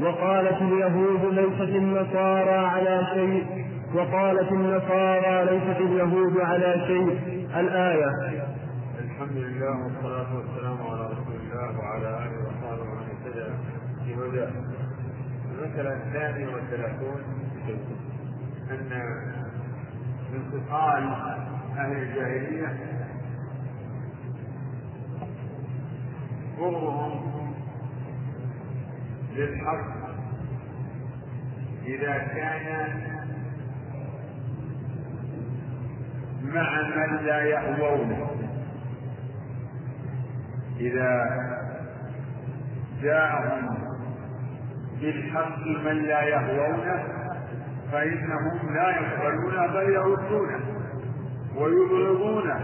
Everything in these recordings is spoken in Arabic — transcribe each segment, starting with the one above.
وقالت اليهود ليست النصارى على شيء. وقالت النصارى ليست اليهود على شيء. الآية. الحمد لله والصلاة والسلام على رسول الله وعلى آله وصحبه ومن اهتدى في هداه المسألة الثانية والثلاثون أن من أهل الجاهلية بغضهم للحق إذا كان مع من لا يهوونه إذا جاءهم بالحق من لا يهوونه فإنهم لا يقبلونه بل يردونه ويبغضونه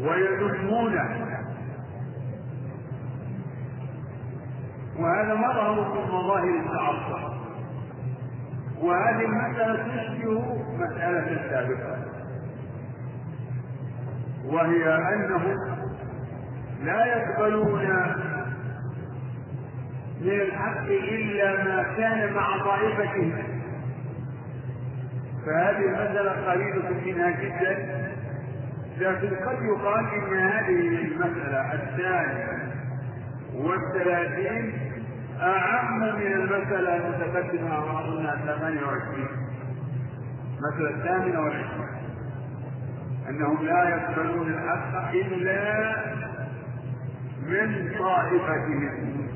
ويذمونه وهذا مظهر من مظاهر التعصب. وهذه المسألة تشبه مسألة سابقة. وهي أنهم لا يقبلون من الحق إلا ما كان مع طائفتهم. فهذه المسألة قريبة منها جدا لكن قد يقال إن هذه المسألة الثانية والثلاثين أعم من المسألة المتقدمة وأظنها 28 المسألة الثامنة والعشرين. أنهم لا يقبلون الحق إلا من طائفتهم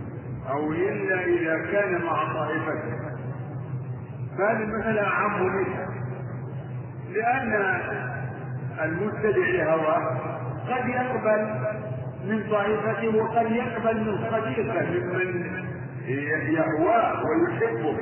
أو إلا إذا كان مع طائفتهم. فهذه المسألة أعم منها لأن المتبع لهواه قد يقبل من طائفته وقد يقبل من صديقه ممن يهواه ويحبه.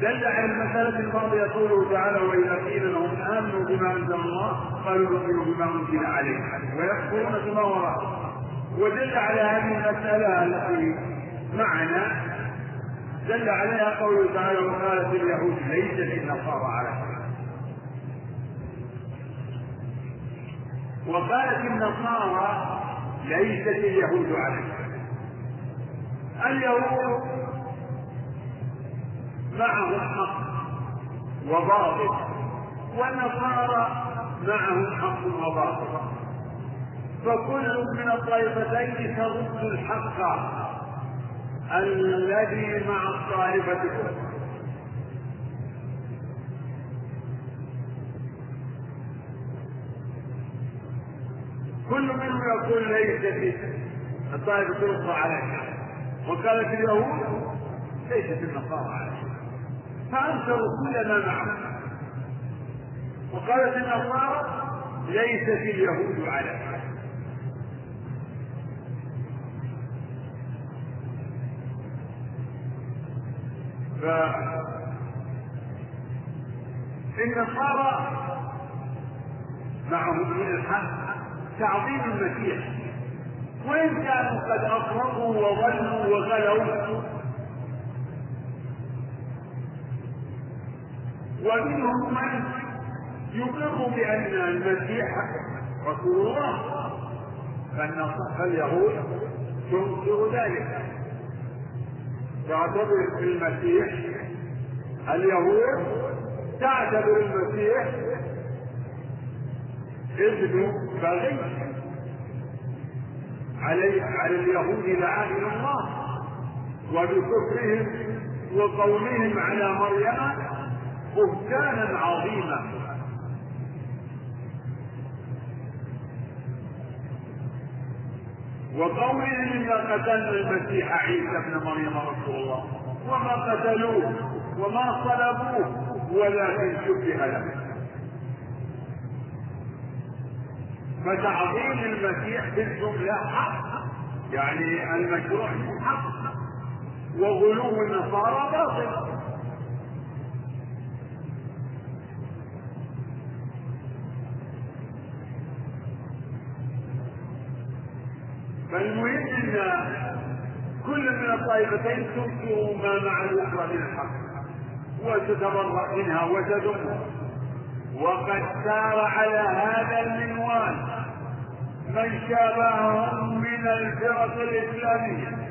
دل على المسألة الماضية قوله تعالى وإذا قيل لهم آمنوا بما أنزل الله قالوا نؤمن بما أنزل عليه. ويكفرون بما وراءه. ودل على هذه المسألة التي معنا دل عليها قوله تعالى وقالت اليهود ليست النصارى على وقالت النصارى ليست اليهود شيء اليهود معهم حق وباطل والنصارى معهم حق وباطل. فكل من الطائفتين ترد الحق الذي مع الطائفة الأخرى كل منهم يقول ليست الطائفة الأخرى على شيء وقالت اليهود ليست النصارى على شيء فأنكروا كل ما معهم. وقالت النصارى ليست اليهود على شيء فالنصارى معهم من الحق. تعظيم المسيح. وإن كانوا قد أفرطوا وظلموا وغلوا ومنهم من يقر بأن المسيح رسول الله فاليهود تنكر ذلك. تعتبر المسيح اليهود تعتبر المسيح ابن بغي علي على اليهود لعائل الله وبكفرهم وقولهم على مريم بهتانا عظيما. وقولهم إنا قتلنا المسيح عيسى ابن مريم رسول الله. وما قتلوه وما صلبوه ولكن شبه له. فتعظيم المسيح بالجملة حق. يعني المشروع حق. وغلو النصارى باطل. فالمهم إن كل من الطائفتين تنكر ما مع الاخرى من الحق وتتبرأ منها وتذمها وقد سار على هذا المنوال من شابههم من الفرق الإسلامية.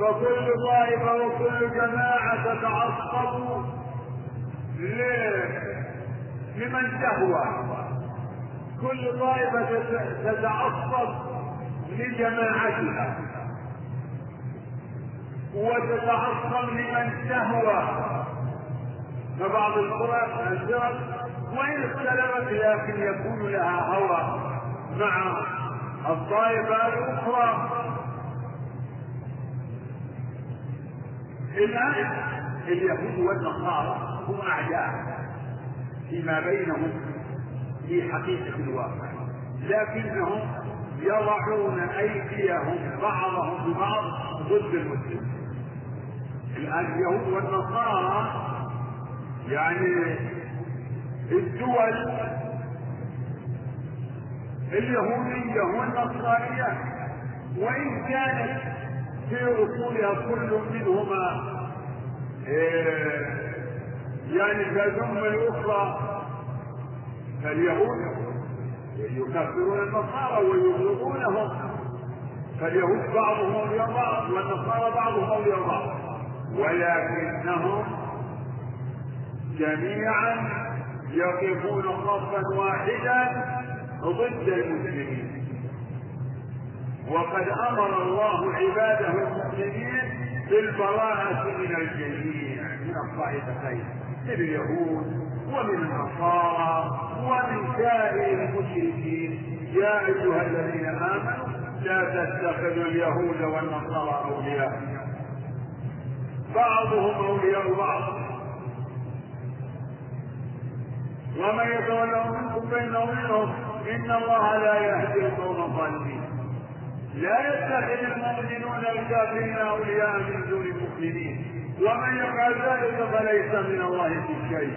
فكل طائفة وكل جماعة تتعصب لمن تهوى. كل طائفة تتعصب لجماعتها. وتتعصب لمن تهوى. فبعض الفرق الفرق وإن اختلفت لكن يكون لها هوى. مع الطائفة الأخرى. الآن اليهود والنصارى هم أعداء فيما بينهم في حقيقة الواقع. لكنهم يضعون أيديهم بعضهم ببعض ضد المسلمين. الآن اليهود والنصارى يعني الدول اليهودية والنصرانية وإن كانت في أصولها كل منهما إيه يعني تذم الأخرى فاليهود يكفرون النصارى ويبغضونهم فاليهود بعضهم أولياء بعض والنصارى بعضهم أولياء بعض ولكنهم جميعا يقفون صفا واحدا ضد المسلمين. وقد أمر الله عباده المسلمين بالبراءة من الجميع من الطائفتين من اليهود ومن النصارى ومن سائر المشركين. يا أيها الذين آمنوا لا تتخذوا اليهود والنصارى أولياء. بعضهم أولياء بعض. ومن يتولوا منكم فانه منهم ان الله لا يهدي القوم الظالمين. لا يتخذ المؤمنون الكافرين اولياء من دون المؤمنين. ومن يفعل ذلك فليس من الله في شيء.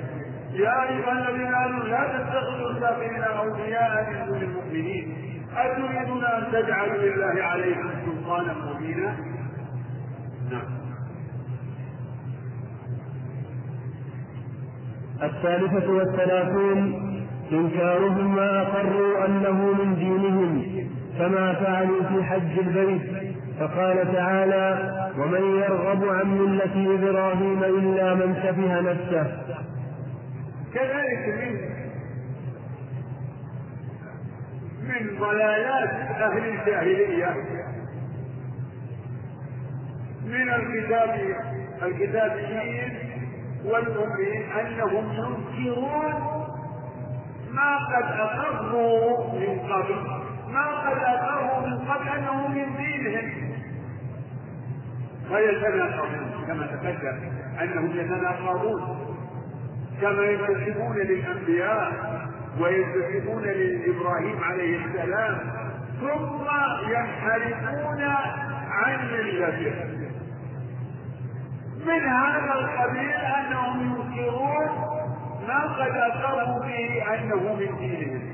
يا ايها الذين امنوا لا تتخذوا الكافرين اولياء من دون المؤمنين. اتريدون ان تجعلوا لله عليكم سلطانا مبينا؟ الثالثة والثلاثون إنكارهم ما أقروا أنه من دينهم كما فعلوا في حج البيت. فقال تعالى ومن يرغب عن ملة إبراهيم إلا من سفه نفسه. كذلك من من ضلالات أهل الجاهلية من الكتاب الكتابيين والمؤمنين أنهم ينكرون ما قد أقروا من قبل ما قد أقروا من قبل أنه من دينهم. ويتناقضون كما تقدم أنهم يتناقضون. كما ينتسبون للأنبياء وينتسبون لإبراهيم عليه السلام ثم ينحرفون عن ملته من هذا القبيل أنهم ينكرون ما قد اقروا به أنه من دينهم.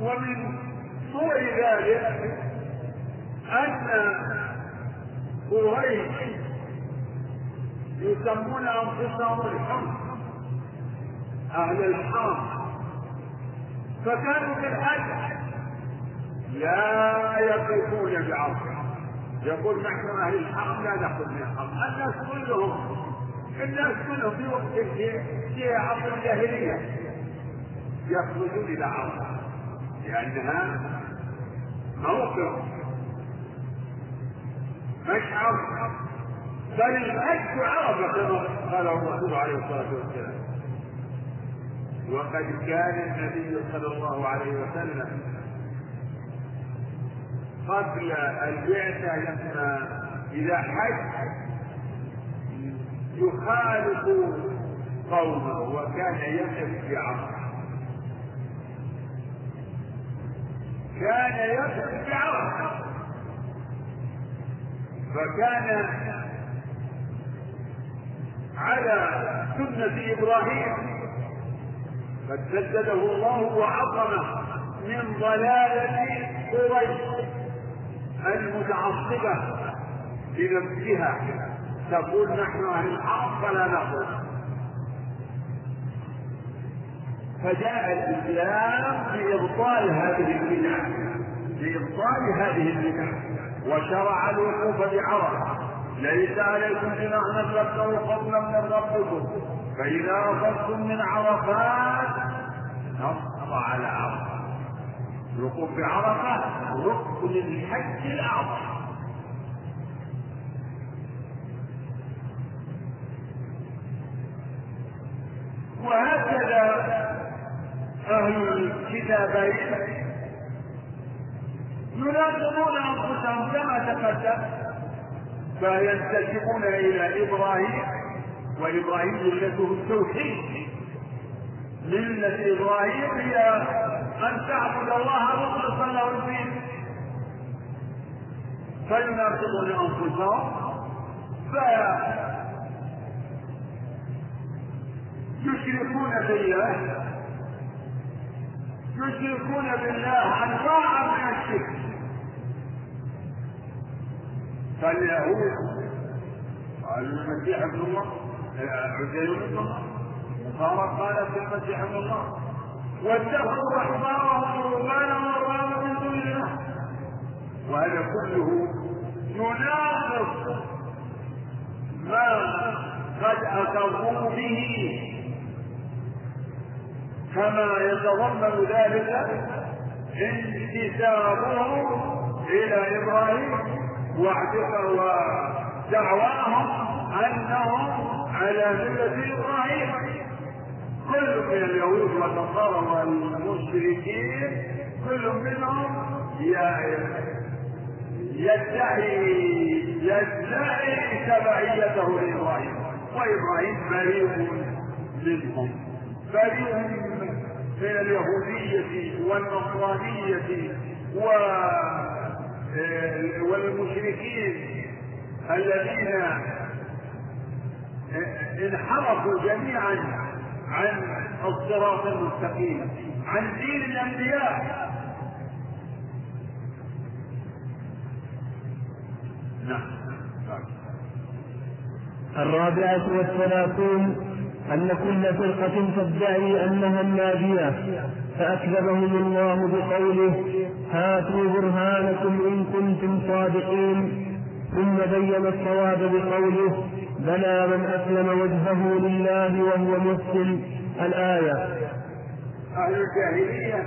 ومن صور ذلك أن قريش يسمون أنفسهم الحمص أهل الحرم فكانوا الحج لا يقفون بعرفه يقول نحن أهل الحرم لا ناخذ من الحرم. الناس كلهم الناس كلهم في وقت في عصر الجاهلية يخرجون إلى عرفه لأنها موقف مشعر. بل الحج عرفه كما قال الرسول عليه الصلاة والسلام. وقد كان النبي صلى الله عليه وسلم قبل البعثة لما إذا حج يخالف قومه وكان يقف بعرفة كان يقف بعرفة فكان على سنة إبراهيم. قد سدده الله وعظمه من ضلالة قريش. المتعصبة لنفسها تقول نحن أهل الحق فلا نقول. فجاء الإسلام لإبطال هذه البدع لإبطال هذه البدع وشرع الوقوف بعرفة ليس عليكم جناح أن تبتغوا فضلا من ربكم. فإذا أخذتم من عرفات نص على عرفة. الوقوف بعرفة ركن الحج الأعظم. وهكذا أهل الكتابين يناقضون أنفسهم كما تقدم فينتسبون إلى إبراهيم وإبراهيم ملته التوحيد. ملة إبراهيم هي أن تعبد الله مخلصا له الدين. فيناقضون أنفسهم فيشركون بالله. يشركون بالله أنواعا من الشرك. فاليهود قالوا المسيح ابن الله عزير ابن الله. النصارى قالت المسيح ابن الله. واتخذوا احبارهم ورهبانهم واربابا من دون الله وهذا كله يناقض ما قد أقروا به. كما يتضمن ذلك انتسابهم إلى إبراهيم ودعواهم أنهم على ملة إبراهيم. كل من اليهود والنصارى والمشركين كل منهم؟ يدعي يدعي تبعيته لإبراهيم وإبراهيم بريء منهم بريء من اليهودية والنصرانية و والمشركين الذين انحرفوا جميعا. عن الصراط المستقيم عن دين الأنبياء. نعم. الرابعة والثلاثون أن كل فرقة تدعي أنها الناجية فأكذبهم الله بقوله هاتوا برهانكم إن كنتم صادقين. ثم بين الصواب بقوله بلى من أسلم وجهه لله وهو محسن الآية. أهل الجاهلية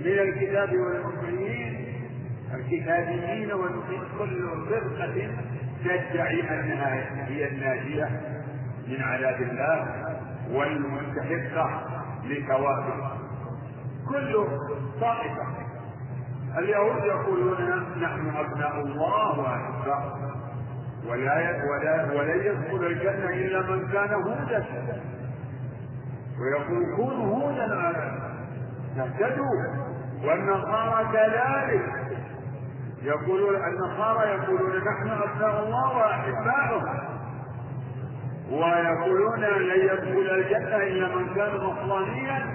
من الكتاب والمؤمنين الكتابيين والمؤمنين كل فرقة تدعي أنها هي الناجية من عذاب الله والمستحقة لثوابه. كل طائفة. اليهود يقولون نحن أبناء الله وأحباؤه. ولا ولا ولن يدخل الجنة إلا من كان هودا. ويقول كونوا هودا على تهتدوا والنصارى كذلك. يقولون النصارى يقولون نحن أبناء الله وأحباؤه ويقولون لن يدخل الجنة إلا من كان نصرانيا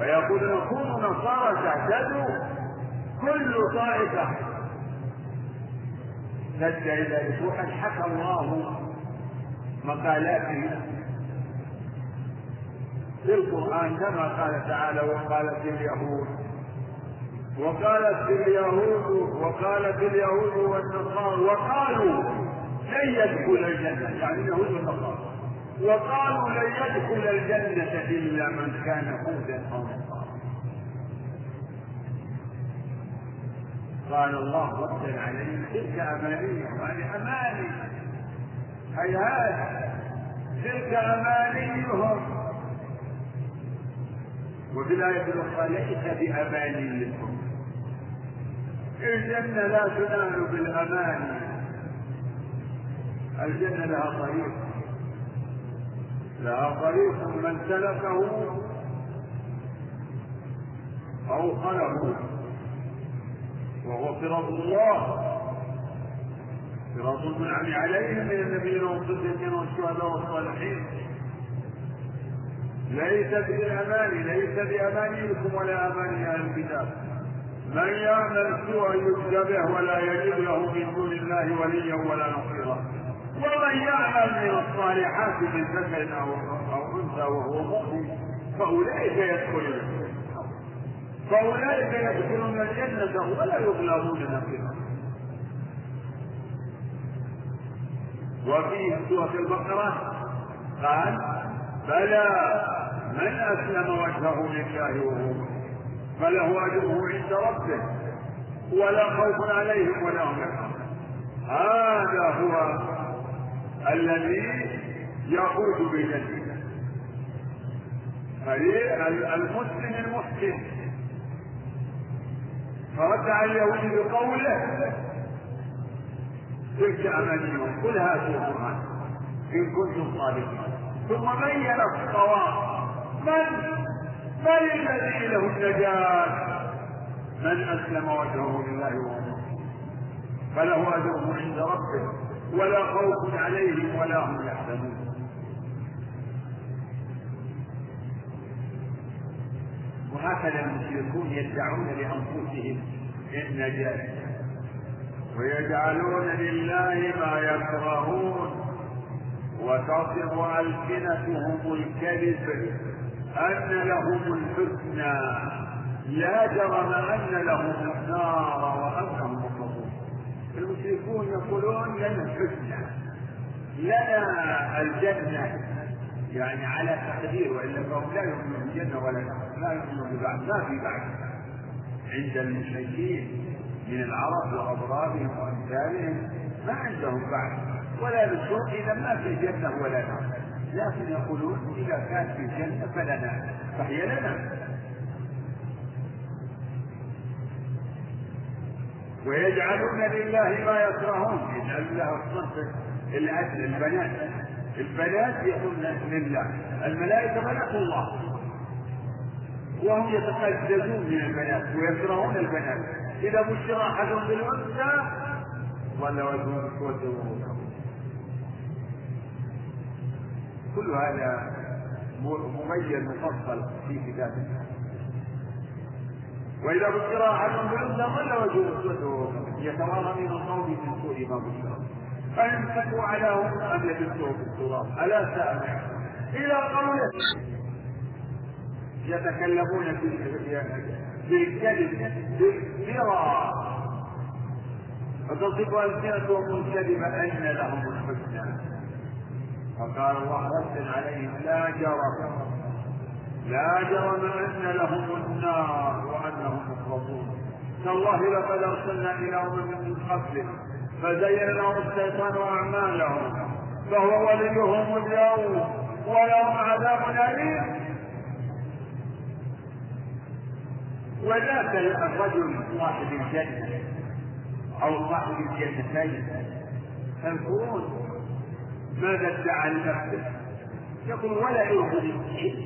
ويقولون كونوا نصارى تعتدوا كل طائفة تدعي ذلك وقد حكى الله مقالاته. في القرآن كما قال تعالى وقالت اليهود وقالت اليهود وقالت اليهود والنصارى وقالوا لن يدخل الجنة. يعني اليهود والنصارى. وقالوا لن يدخل الجنة إلا من كان هودا أو نصارى. قال الله ردا عليهم تلك أمانيهم هذه أماني. هيهات تلك أمانيهم وفي الآية الأخرى ليس بأمانيكم الجنة لا تنال بالأماني. الجنة لها طريق. لها طريق من سلكه أو خلقه. وهو صراط الله. صراط المنعم عليهم من النبيين والصديقين والشهداء والصالحين. ليست بالأماني ليس بأمانيكم ولا أماني أهل الكتاب. من يعمل سوءا يجزى به ولا يجد له من دون الله وليا ولا نصيرا. ومن يعمل من الصالحات من ذكر أو موسى وهو مؤمن فأولئك يدخلون. فأولئك يدخلون الجنة ولا يظلمون نقيرا وفي سورة البقرة قال بلى من أسلم وجهه لله وهو فله أجره عند ربه. ولا خوف عليهم ولا هم هذا هو الذي يقود بالجنة المسلم المحسن. فرد على اليهود بقوله تلك امانيهم قل هاتوا القرآن إن كنتم صادقين. ثم بين الصواب من؟ من الذي له النجاة؟ من أسلم وجهه لله وهو فله أجره عند ربه ولا خوف عليهم ولا هم يحزنون. وهكذا المشركون يدعون لأنفسهم النجاة ويجعلون لله ما يكرهون. وتصف ألسنتهم الكذب أن لهم الحسنى. لا جرم أن لهم النار وأنهم مطلقون المشركون يقولون لنا الحسنى. لنا الجنة. يعني على تقدير وإلا فهم لا يؤمنون بالجنه ولا لا يؤمنون ببعض ما في بعد عند المشركين من العرب واضرابهم وامثالهم ما عندهم بعد ولا بالسوء إذا ما في جنه ولا نار. لكن يقولون إذا كان في جنه فلنا فهي لنا. ويجعلون لله ما يكرهون. يجعل له الصنف العدل البنات. البنات يكون لله الملائكة بنات الله. وهم يتقززون من البنات ويكرهون البنات. إذا بشر أحدهم بالأنثى ظل وجهه مسودا كل هذا مبين مفصل في كتاب الله. وإذا بشر أحدهم بالأنثى ظل وجهه مسودا يتوارى من القوم من سوء ما بشر. فيمسكوا على أم يدسوا في التراب. ألا ساء إلى قوله. يتكلمون بالكذب بالكرى فتصف ألسنتهم الكذب أن لهم الحسنى. فقال الله رد عليهم لا جرم لا جرم أن لهم النار وأنهم مفرطون تالله لقد أرسلنا إلى أمم من قبلك فزين لهم الشيطان أعمالهم فهو وليهم اليوم ولهم عذاب أليم. وذاك الرجل صاحب الجنة أو صاحب الجنتين. تذكرون ماذا ادعى لنفسه؟ يقول ولا يرغب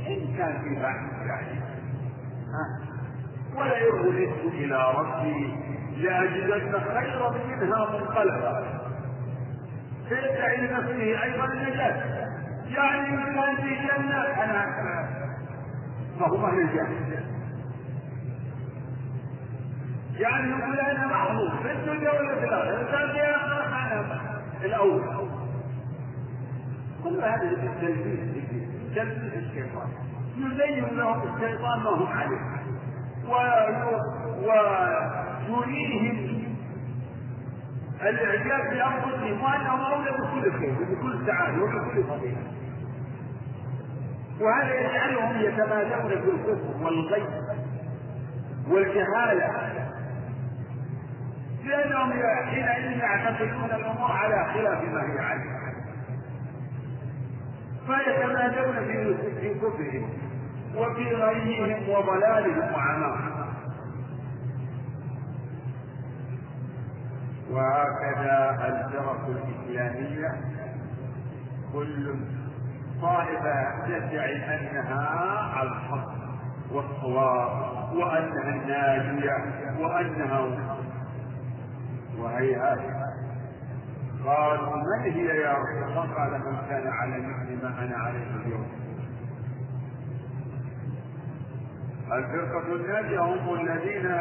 إن كان في بعض يعني ولا يرغب إلى ربي لأجدن خيرا منها منقلبا فيدعي لنفسه أيضا النجاة. يعني إن كان في جنة أنا فهو أهل الجنة؟ يعني يقول أنا محظوظ في الدنيا إن كان في أنا الأول. كل هذا التلبيس تلبيس الشيطان. يزين لهم الشيطان ما هم عليه. ويريهم الإعجاب بأنفسهم وأنهم أولى بكل خير وبكل سعاده وبكل فضيلة. وهذا يجعلهم يتمادون في الكفر والغي والجهالة. لانهم حينئذ يعتقدون الأمور على خلاف ما هي عليه. فيتمادون في كفرهم وفي غيهم وضلالهم وعماهم. وهكذا الفرق الإسلامية كل طائفة تدعي أنها على الحق والصواب وأنها الناجية وأنها وهيهات قالوا من هي يا رسول الله؟ قال من كان على مثل ما أنا عليه اليوم. الفرقة الناجية هم الذين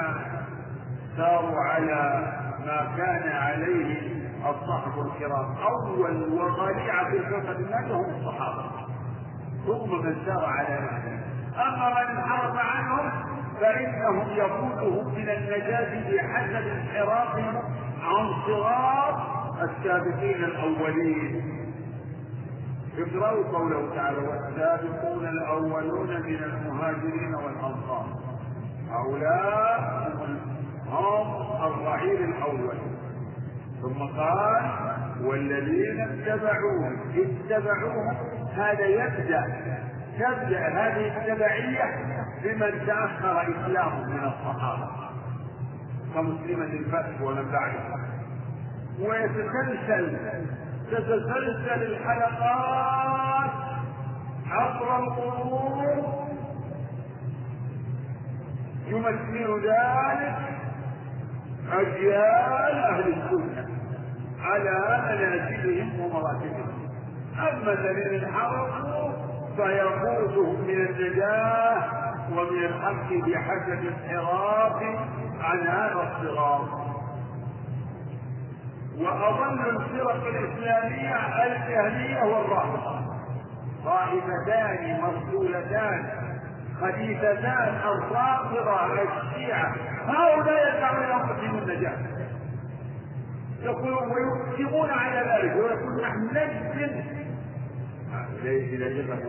ساروا على ما كان عليه الصحب الكرام. أول وطليعة في الفرقة الناجيه هم الصحابة. ثم من سار على نهجهم أما من انحرف عنهم فإنهم يفوتهم من النجاة بحسب انحرافهم عن صراط السابقين الأولين. اقرأوا قوله تعالى والسابقون الأولون من المهاجرين والأنصار. هؤلاء هم الرعيل الأول. ثم قال والذين اتبعوهم اتبعوهم هذا يبدأ تبدأ هذه التبعية بمن تأخر إسلامه من الصحابة. كمسلمة الفتح ومن بعده ويتسلسل تتسلسل الحلقات عبر القرون. يمثل ذلك أجيال أهل السنة على منازلهم ومراتبهم. أما الذين انحرفوا فيفوتهم من النجاة ومن الحق بحسب انحراف عن هذا الصراط. وأظن الفرق الإسلامية الجهمية والرافضة طائفتان مفصولتان خليفتان الرافضة الشيعة. هؤلاء يدعون أنفسهم النجاة. يقولون ويقسمون على ذلك ويقولون نحن نجزم إذا جزم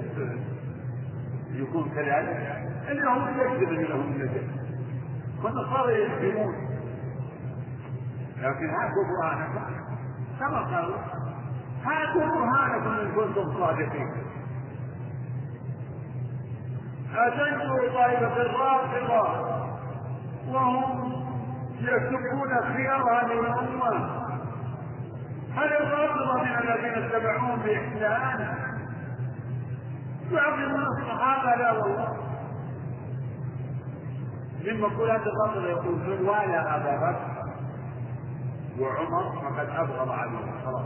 يكون كذلك؟ إنهم يجزم لهم النجاة والنصارى يجزمون لكن هاتوا برهانكم. كما قالوا هاتوا برهانكم إن كنتم صادقين. أتنكروا طائفة الرافضة وهم يسبون خيار هذه الأمة هل الرافضة من الذين اتبعوهم بإحسان؟ يعظمون الصحابة لا والله. من مقولات الرافضة يقول من والى أبا بكر وعمر فقد أبغض عليه خلاص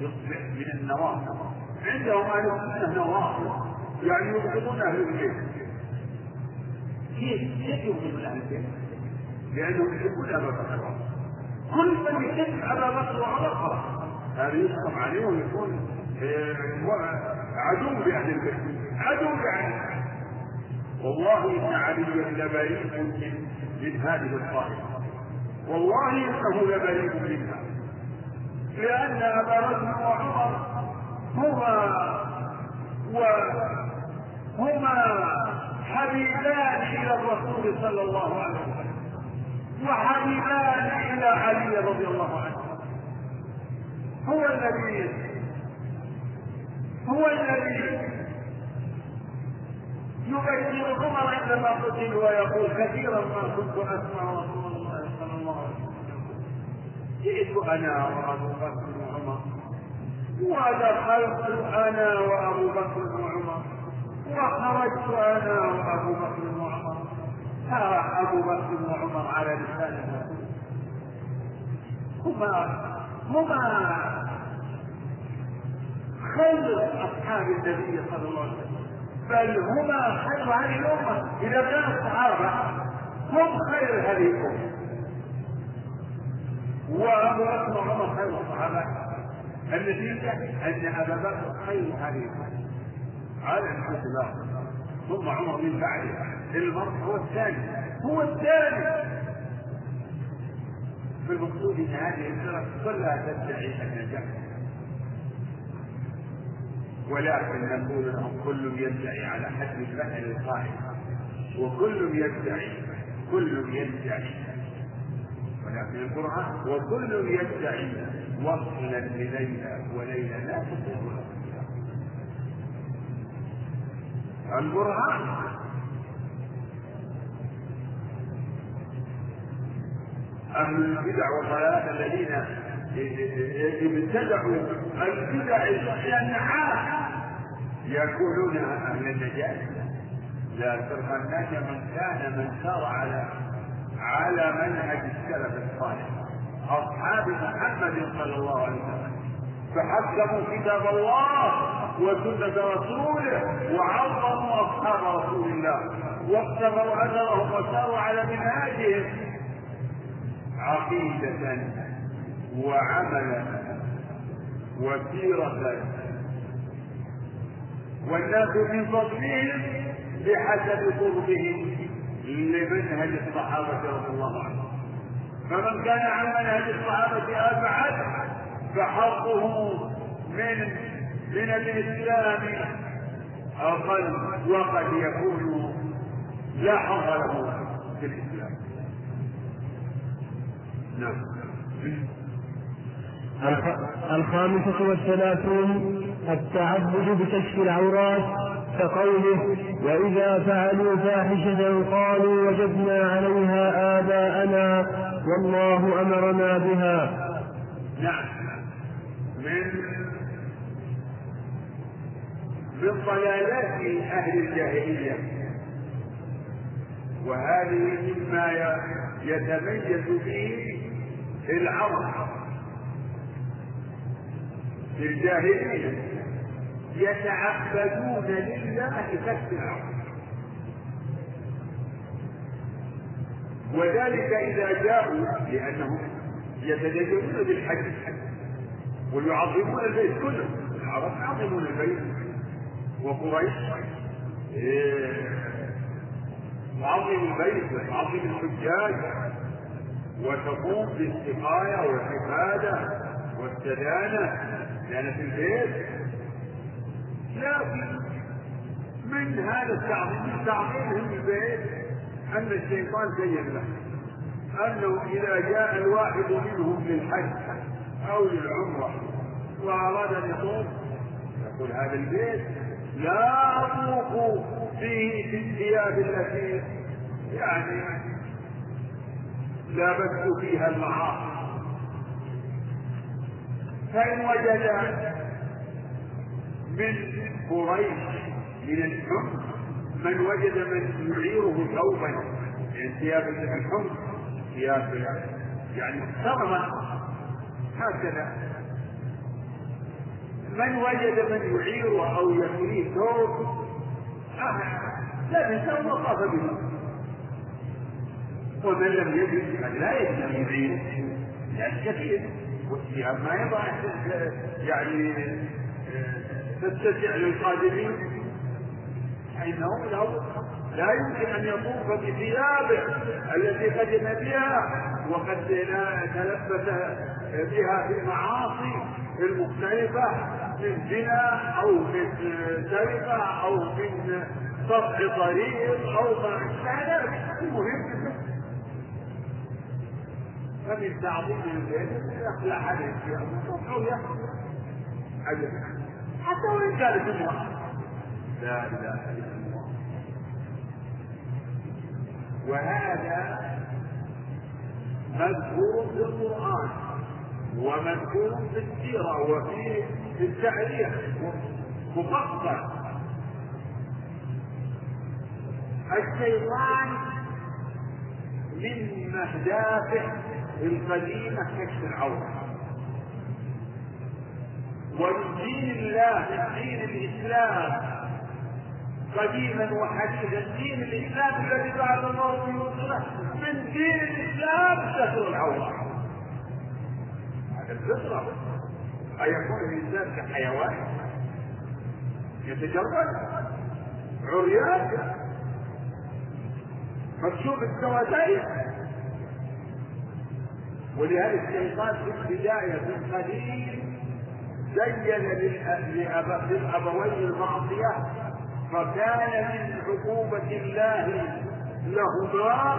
يصبح من النوافل عندهم أهل السنة نوافل يعني يبغضون أهل البيت. كيف؟ كيف يبغضون أهل البيت؟ لأنهم يحبون أبا بكر كل من يحب أبا بكر وعمر خلاص. هذا يحكم عليه ويكون عدو لأهل البيت. عدو لأهل والله إن عليا لبريء من من هذه الطائفة والله إنه لبريء منها. لأن أبا بكر وعمر هما و هما حبيبان إلى الرسول صلى الله عليه وسلم. وحبيبان إلى علي رضي الله عنه. هو الذي هو الذي يبشر عمر عندما قتل ويقول كثيرا ما كنت أسمع رسول الله صلى الله عليه وسلم. جئت أنا وأبو بكر وعمر ودخلت أنا وأبو بكر وعمر وخرجت أنا وأبو بكر وعمر ها أبو بكر وعمر على لسان هما هما خير أصحاب النبي صلى الله عليه وسلم. بل هما خير هذه الأمة. إذا كان الصحابة هم خير هذه الأمة. وأبو بكر وعمر خير الصحابة. النتيجه أن أبا بكر خير هذه الأمة. على الاطلاق ثم عمر من بعده. المرء هو الثاني. هو الثاني. في المقصود إن هذه الفرق كلها تدعي النجاح ولكن نقول لهم كل يدعي على حد المثل القائم. وكل يدعي كل يدعي. ولكن القرآن؟ وكل يدعي وصلا لليلى وليلى لا تقول القرآن. أهل البدع والضلالات الذين ابتدعوا البدع الشنعاء يكونون أهل النجاة لا ترهنك من كان من سار على على منهج السلف الصالح. أصحاب محمد صلى الله عليه وسلم فحكموا كتاب الله وسنة رسوله وعظموا أصحاب رسول الله واقتفوا أثرهم وساروا على منهاجهم. عقيدة وعملا وسيرة. والناس من فضلهم بحسب قربهم لمنهج الصحابة رضي الله عنهم. فمن كان عن منهج الصحابة أبعد فحظه من من الإسلام أقل وقد يكون لا حظ له في الإسلام. نعم. الخامسة والثلاثون التعبد بكشف العورات كقوله وإذا فعلوا فاحشة قالوا وجدنا عليها آباءنا والله أمرنا بها. نعم. من من ضلالات أهل الجاهلية. وهذه مما يتميز به العرب. في الجاهلية يتعبدون لله كسب العرب وذلك إذا جاءوا لأنهم يتدينون بالحج ويعظمون البيت كله. العرب يعظمون البيت. وقريش تعظم البيت وتعظم الحجاج. وتقوم بالسقاية والعبادة والسدانة. لأن في البيت لكن من هذا التعظيم؟ تعظيمهم البيت أن الشيطان زين له. أنه إذا جاء الواحد منهم للحج أو للعمرة وأراد أن يطوف يقول هذا البيت لا أطوف فيه في الثياب التي يعني لابست فيها المعاصي. فإن وجد من قريش من الحمر من وجد من يعيره ثوبا من ثياب الحمر ثياب يعني محترمة هكذا. من وجد من يعيره أو يكفيه ثوب لبسه وطاف به. ومن لم يجد قد لا يجد ان يعيره. لأن كثير. والثياب ما يضع يعني تتسع للقادمين. فانه له لا يمكن أن يطوف بثيابه التي قدم بها وقد تلبس بها في المعاصي المختلفة من زنا أو من سرقة أو من قطع طريق أو ما ذلك. المهم فمن تعظيم البيت يخلع عليه أو يخلع حتى وإن كانت امرأة لا إله إلا الله وهذا مذكور في القرآن ومذكور في السيرة وفي في التاريخ مفصل الشيطان من أهدافه القديمة كشف العورة ومن دين الله دين الإسلام. قديما وحديثا دين الإسلام الذي بعد الموت يوصله من دين الإسلام ستر العورة الفطرة. أيكون الإنسان كحيوان. يتجرد. عريان. مكشوف السواتين. ولهذا الشيطان في البداية في القديم زين للأبوين المعصية فكان من عقوبة الله لهما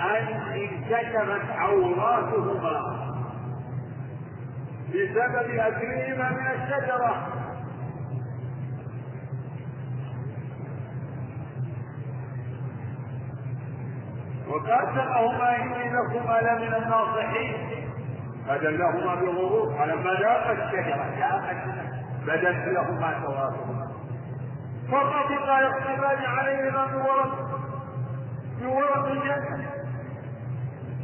أن انكشفت عوراتهما بسبب أكلهما من الشجرة. وقاتلهما إني لكما لمن الناصحين. فدلهما بغرور. فلما ذاق الشجرة بدت لهما سواتهما فطفقا يقتفان عليهما من ورق من ورق الجنة.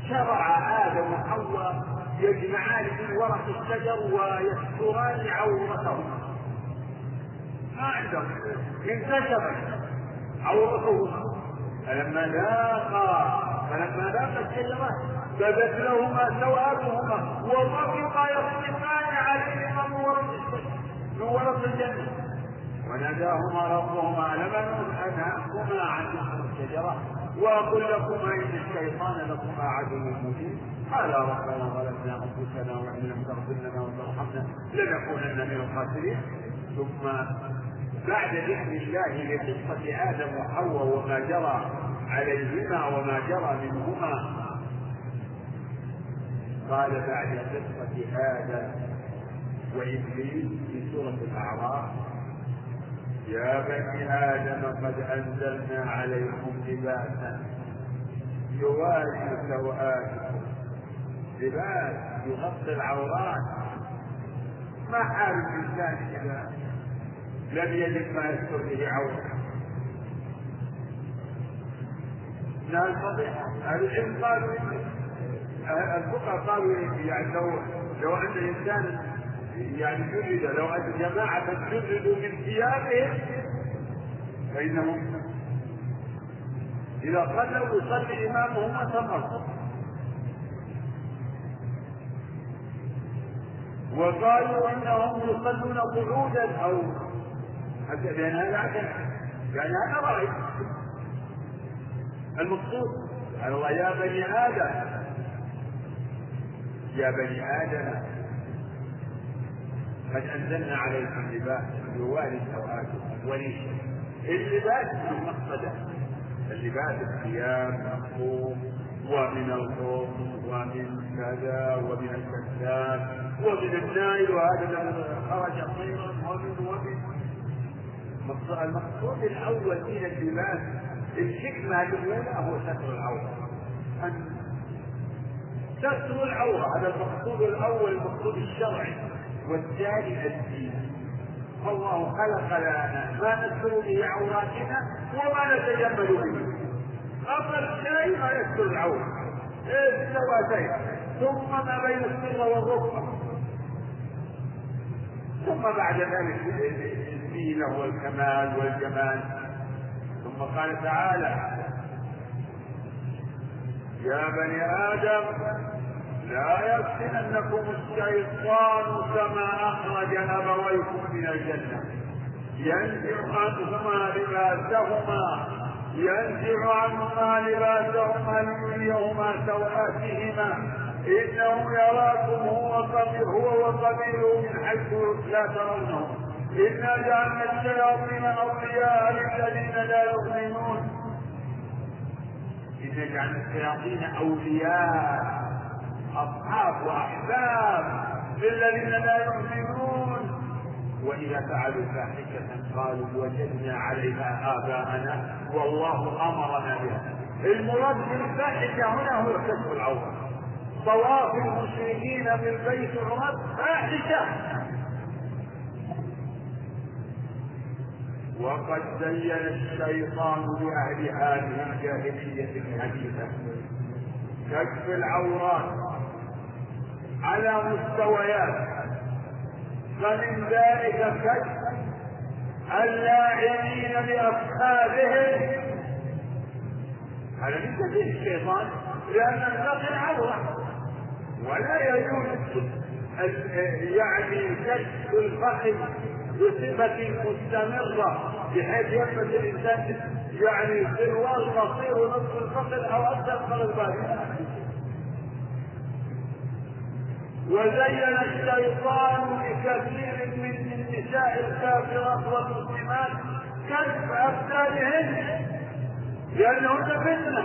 شرع آدم وحواء يجمعان من ورق الشجر ويستران عورتهما. ما عندهم. انكشفت عورتهما. فلما لاقى فلما لاقى الشجرة بدت لهما سوآتهما وطفقا يصرفان عليهما من ورق من ورق الجنة. وناداهما ربهما لم أنهاكما عن الشجرة وأقول لكما إن الشيطان لكما عدو مبين. قال ربنا ظلمنا أنفسنا وإن لم تغفر لنا وترحمنا لنكونن من الخاسرين. ثم بعد ذكر الله لقصة آدم وحواء وما جرى عليهما وما جرى منهما قال بعد قصة آدم وإبليس في سورة الأعراف يا بني آدم قد أنزلنا عليكم لباسا يواري سوآتكم لباس يغطي العورات. ما حال الإنسان إذا لم يجد ما يستر به عورته لا أهل العلم قالوا الفقهاء قالوا يعني لو لو أن الإنسان يعني جلد لو أن جماعة جلدوا من ثيابهم فإنهم إذا صلوا يصلي إمامهم أتمر وقالوا إنهم يصلون قعودا أو لأن هذا يعني هذا رأي. المقصود قال الله يا بني آدم. يا بني آدم. قد أنزلنا عليكم لباس يواري سوآتكم وريشا اللباس من مقصده. اللباس الثياب مفهوم ومن الخوف ومن كذا ومن الكذاب ومن النائل وهذا خرج طيرا ومن ومن المقصود الأول من اللباس الحكمه الأولى هو ستر العورة. أن ستر العورة هذا المقصود الأول المقصود الشرعي والثاني الدين. الله خلق لنا ما نستر به عوراتنا وما نتجمل به. أقل شيء ما يستر العورة. السواتين ثم ما بين السر والركبة ثم بعد ذلك الزينة والكمال والجمال. ثم قال تعالى يا بني آدم لا يفتننكم الشيطان كما أخرج أبويكم من الجنة. ينزع عنهما لباسهما ينزع عنهما لباسهما ليريهما سوآتهما إنه يراكم هو هو وقبيله من حيث لا ترونهم. إنا جعلنا الشياطين أولياء للذين لا يؤمنون. إنا جعلنا الشياطين أولياء أصحاب وأحباب للذين لا يؤمنون. وإذا فعلوا فاحشة قالوا وجدنا عليها آباءنا والله أمرنا بها. المراد بالفاحشة هنا هو كشف العورة طواف المشركين بالبيت عمر فاحشة. وقد زين الشيطان لأهل هذه الجاهلية الحديثة. كشف العورات على مستويات. فمن ذلك كشف اللاعبين بأصحابهم هذا من تدين الشيطان؟ لأن النقل عورة. ولا يجوز يعني كشف الفخذ بصفة مستمرة بحيث يلبس الإنسان يعني سروال قصير ونصف الفخذ أو أكثر من الباقي وزين الشيطان بكثير من النساء الكافرات والمسلمات كشف أبدانهن لأنهن فتنة.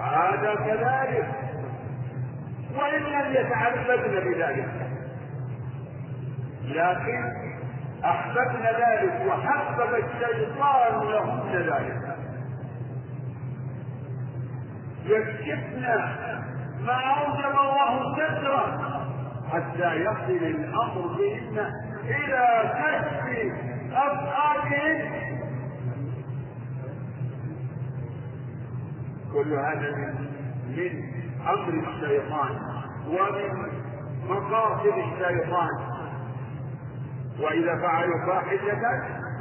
هذا كذلك. وإن لم يتعبدن بذلك لكن أحببن ذلك وحبب الشيطان لهن ذلك. يكشفن ما أوجب الله سترا حتى يصل الأمر بهن إلى كشف أفعالهن كل هذا من من أمر الشيطان ومن مقاصد الشيطان. وإذا فعلوا فاحشة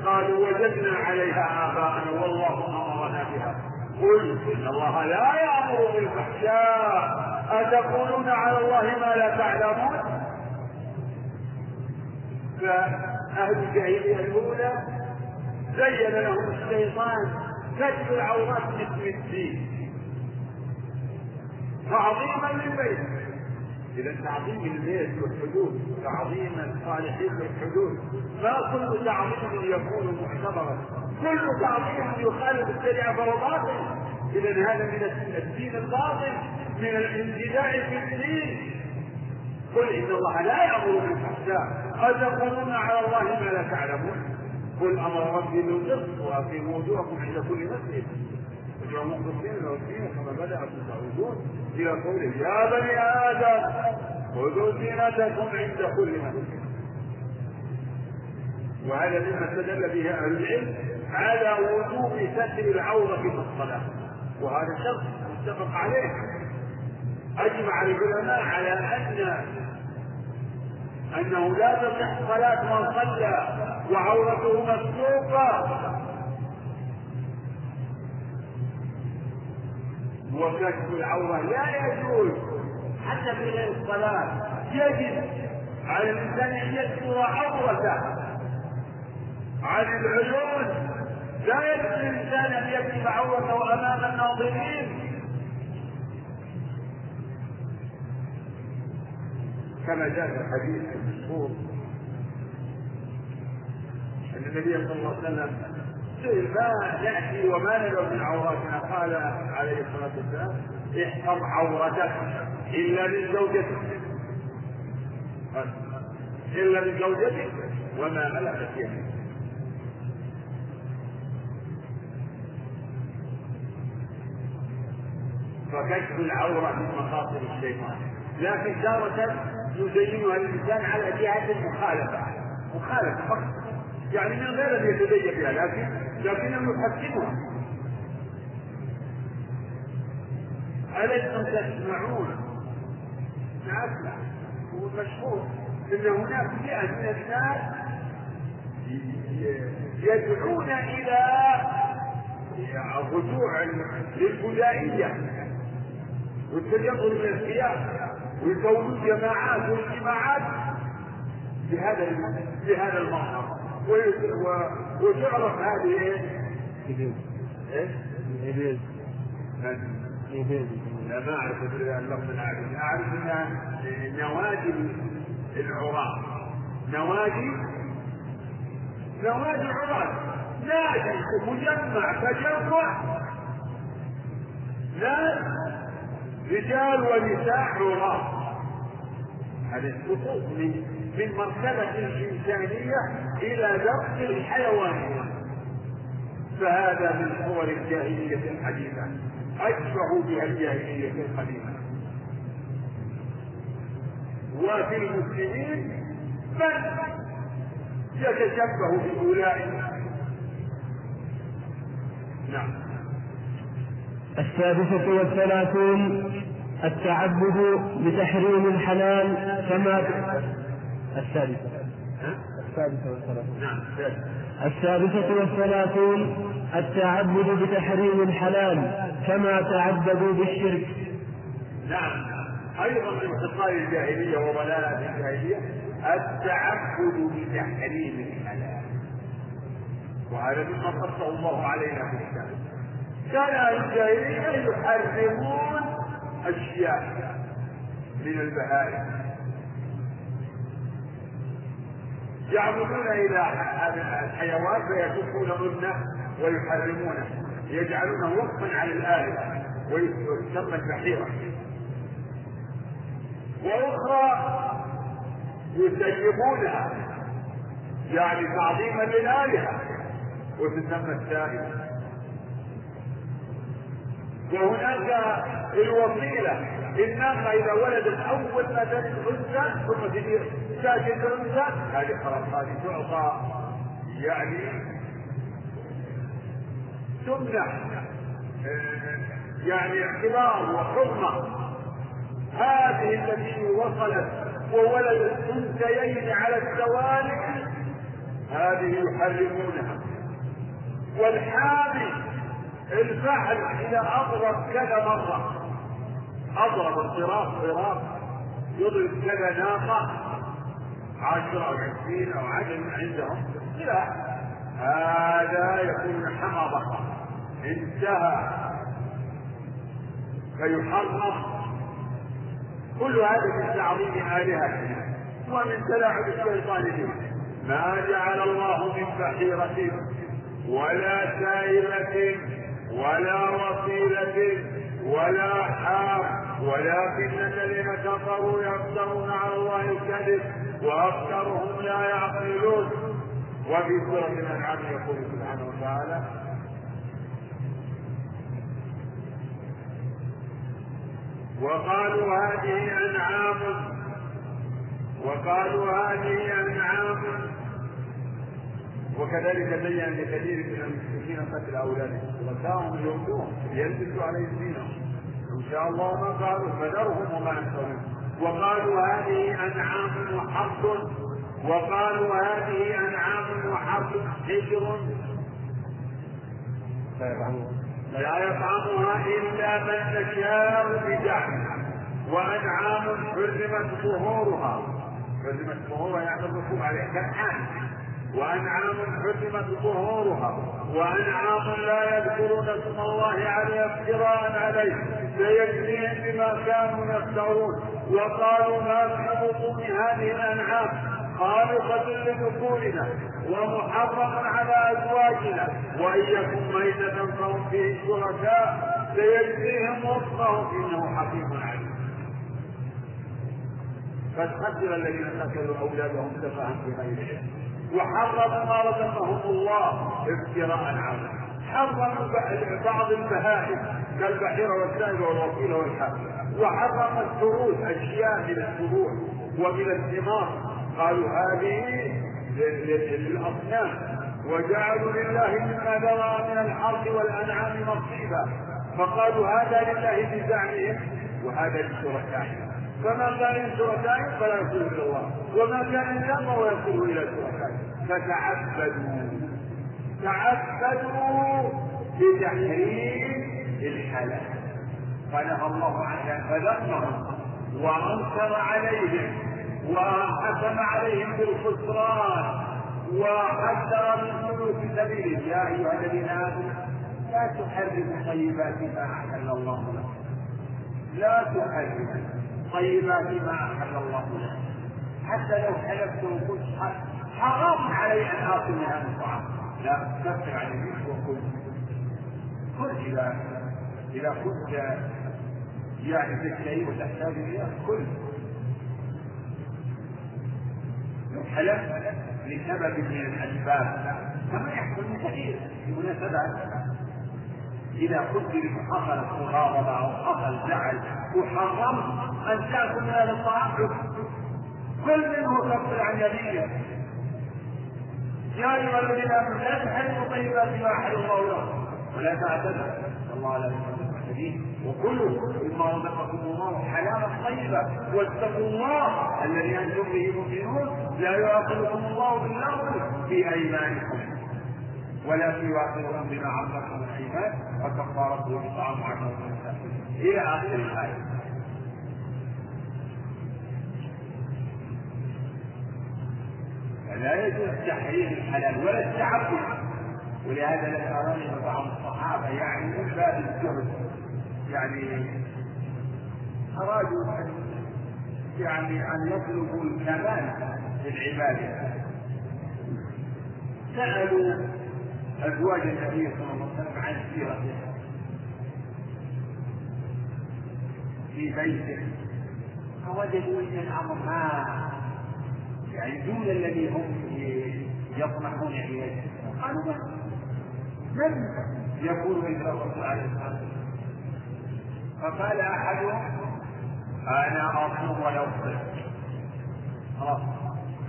قالوا وجدنا عليها آباءنا والله أمرنا بها. قل إن الله لا يأمر بالفحشاء. أتقولون على الله ما لا تعلمون؟ أهل الجاهلية الأولى زين لهم الشيطان كشف العورات مثل الدين. تعظيما للبيت. إذا تعظيم البيت والحدود تعظيم الصالحين والحدود ما كل تعظيم يكون معتبرا كل تعظيم يخالف الشريعة فهو باطل. إذا هذا من الدين الباطل من الانتداء في الدين. قل إن الله لا يأمر بالفحشاء. أتقولون على الله ما لا تعلمون. قل أمر ربي بالقسط وأقيموا وجوهكم عند كل مسجد. وجعلوا مخلصين له الدين كما بدأكم تعودون. إلى قوله يا بني آدم خذوا زينتكم عند كل مسجد وهذا مما استدل به أهل العلم على وجوب ستر العورة في الصلاة. وهذا شرط متفق عليه. أجمع العلماء على أن أنه لا تصح صلاة من صلى وعورته مسلوقة وكشف العورة. لا يجوز. حتى في غير الصلاة يجب على الإنسان أن يستر عورته. عن العيون. لا يجوز للإنسان أن يكشف عورته أمام الناظرين. كما جاء في الحديث المشهور أن النبي صلى الله عليه وسلم ما ناتي وما ندعو من عوراتنا. قال عليه الصلاة والسلام احفظ عورتك إلا من زوجتك إلا من زوجتك وما ملكت يمينك فكشف العورة من مخاطر الشيطان. لكن تارة يزينها الإنسان على جهة المخالفة مخالفة فقط. يعني من غير أن يتدين بها لكن لكنه يحكمها. ألستم تسمعون؟ نسمع هو مشهور أن هناك فئة من الناس يدعون إلى الرجوع للبدائية والتجمل من الثياب ويكونوا جماعات واجتماعات بهذا بهذا المظهر وتعرف هذه إيه؟ إيه؟ إيه؟ لا ما اعرف اللفظ الاعرف أعرف انها نوادي العراة نوادي نوادي العراة نادي مجمع تجمع ناس رجال ونساء عراة هذا السقوط من من مرتبة الإنسانية إلى درس الحيوانية فهذا من صور الجاهلية الحديثة. أشبه بها الجاهلية القديمة. وفي المسلمين من يتشبه بأولئك؟ نعم. السادسة والثلاثون التعبد بتحريم الحلال كما السادسة. السادسة والثلاثون. نعم السادسة والثلاثون التعبد بتحريم الحلال كما تعبدوا بالشرك. نعم أيضا من خصال الجاهلية وضلالات الجاهلية التعبد بتحريم الحلال. وهذا مما قصة الله علينا في الكتاب. كان أهل الجاهلية يحرمون أشياء من البهائم. يعبدون الحيوان فيكفون ظنه ويحرمونه. يجعلونه وقفا على الآلهة ويسمى البحيرة. وأخرى يسيبونها يعني تعظيما للآلهة وتسمى السائلة وهناك الوصيلة الناقة إذا ولدت أول ما تلد أنثى ثم تجي ساكن أنثى هذه خلاص هذه تعطى يعني تمنح يعني اعتبار وحرمة. هذه التي وصلت وولدت أنثيين على التوالي هذه يحرمونها. والحامل الفعل إذا أضرب كذا مرة. أضرب الصراط صراط يضرب كذا ناقة عشرة أو عشرين أو عدد عندهم. لا. هذا يكون حمضة. انتهى. فيحرم كل هذا من تعظيم آلهتهم ومن تلاعب الشيطان به ما جعل الله من بحيرة ولا سائلة ولا وصيلة ولا حام ولكن الذين كفروا يفترون على الله الكذب وأكثرهم لا يعقلون. وفي سورة الأنعام يقول سبحانه وتعالى وقالوا هذه أنعام وقالوا هذه أنعام. وكذلك بين لكثير من المشركين قتل أولادهم. وكانوا يردون يلبسوا عليهم دينهم شاء الله ما قالوا فذرهم وما ينكرون وقالوا هذه أنعام وحرث وقالوا هذه أنعام وحرث حجر. لا يطعمها إلا من نشاء بزعمها وأنعام حرمت ظهورها. حرمت ظهورها يعني الركوب عليها كالان وانعام حرمت ظهورها وانعام لا يذكرون اسم الله عليه افتراء عليه سيجزيهم بما كانوا يفترون. وقالوا ما في بطون هذه الأنعام خالصة لذكورنا ومحرم على أزواجنا. وإن يكن ميتة فهم فيه شركاء سيجزيهم وصفهم إنه حكيم عليم. فاستقبل الذين قتلوا أولادهم سفها في غير علم. وحرموا ما رزقهم الله افتراء عليه حرموا بعض البهائم كالبحيرة والسائل والوكيل والحب وحرم السرود أشياء من السرود ومن الثمار. قالوا هذه للأصنام. وجعلوا لله مما ذرى من الحرث والأنعام نصيبا. فقالوا هذا لله بزعمهم وهذا لشركائهم. فما كان لشركائهم فلا يكون إلى الله. وما كان لله فهو يكون إلى شركائهم فتعبدوا. تعبدوا بتحريم الحلال. فنهى الله عنها فذمهم وانكر عليهم وحكم عليهم بالخسران وحذر من سلوك سبيله يا أيها الذين آمنوا لا تحرموا طيبات ما أحل الله لكم. لا تحرموا. طيبات ما أحل الله لكم حتى لو حلفت وقلت حرام علي أن اكل من هذا الطعام. لا كفر عن الريح وكل كل اذا اذا كنت يعني تشتهي وتحتاج إليه كل حلف لسبب من الأسباب كما يحصل كثير في مناسبات إذا كنت حصلت مغاضبة أو حصل زعل. وحرمت أن تأكل من هذا الطعام كل منه كفر عن يمينه. يا أيها الذين آمنوا لا تحرموا طيبات ما أحل الله لكم. ولا تعتدوا. الله المعتدين وكلوا مما رزقكم الله حلالا طيبا. واتقوا الله الذي أنتم به مؤمنون. لا يؤاخذكم الله باللغو في أيمانكم. ولكن يؤاخذكم بما عرفتم الأيمان. فكفارته اطعام عشره إلى آخر الآية. لا يجوز تحريم الحلال ولا التعبد. ولهذا لم أراني بعض الصحابة يعني من باب الجهد يعني أرادوا أن يعني أن يطلبوا الكمال في العبادة. سألوا أزواج النبي صلى الله عليه وسلم عن سيرته في بيته. فوجدوا أن الأمر ما يعني دون الذي هم يطمحون إليه. قالوا من يكون مثل الرسول عليه الصلاه والسلام فقال احدهم أنا اصوم ولا افطر خلاص.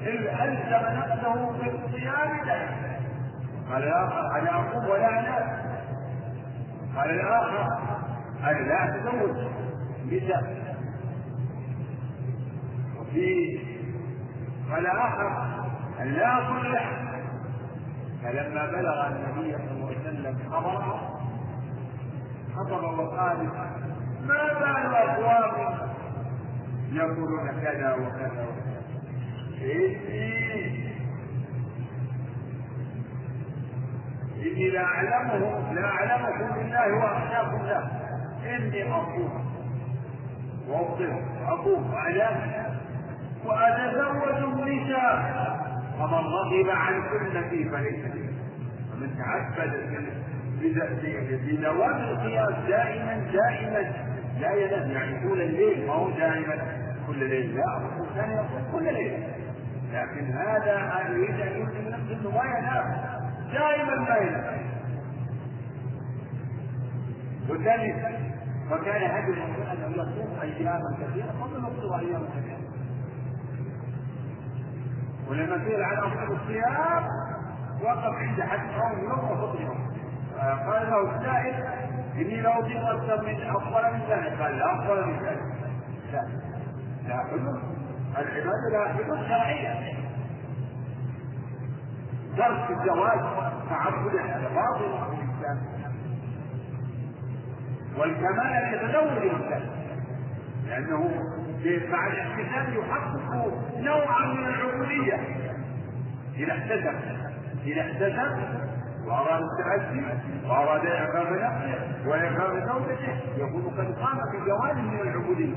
ألزم نفسه بالصيام ذلك قال الآخر أنا اقوم ولا انام قال الآخر أنا لا أتزوج. نساء وفي قال آخر أن لا أكل لحم فلما بلغ النبي صلى الله عليه وسلم خبره خطب وقال ما بال أقوام يقولون كذا وكذا وكذا؟ إني إني لا أعلمه لا أعلمكم بالله وأخشاكم له. إني أطوف. وأطوف أطوف. أعلام وأتزوج النساء. فمن رغب عن سنتي فليس مني ومن تعبد بدوام القياس دائما دائما. لا ينام يعني طول الليل ما هو دائما. كل ليل لا الانسان يقول كل ليل. لكن هذا يريد أن يلزم نفسه انه ما ينام. دائما ما ينام. وذلك فكان هدي الرسول انه يصوم أياما كثيرة. قبل يفطر اياما كثيرة. ولما سئل عن افضل الصيام وقف عند حد صوم يوم وفطر يوم. قال له السائل إني لو اطيق أكثر من افضل من ذلك. قال لا افضل من ذلك. لا. لا حدود العباده لا حدود شرعية. ترك الزواج تعبد هذا باطل في الاسلام والكمال يتزوج الانسان لأنه مع الاحتساب يحقق نوعا من العبوديه إذا احتسب إذا احتسب واراد التعدي واراد اعقاب نفسه واعقاب زوجته يكون قد قام بجوانب من العبوديه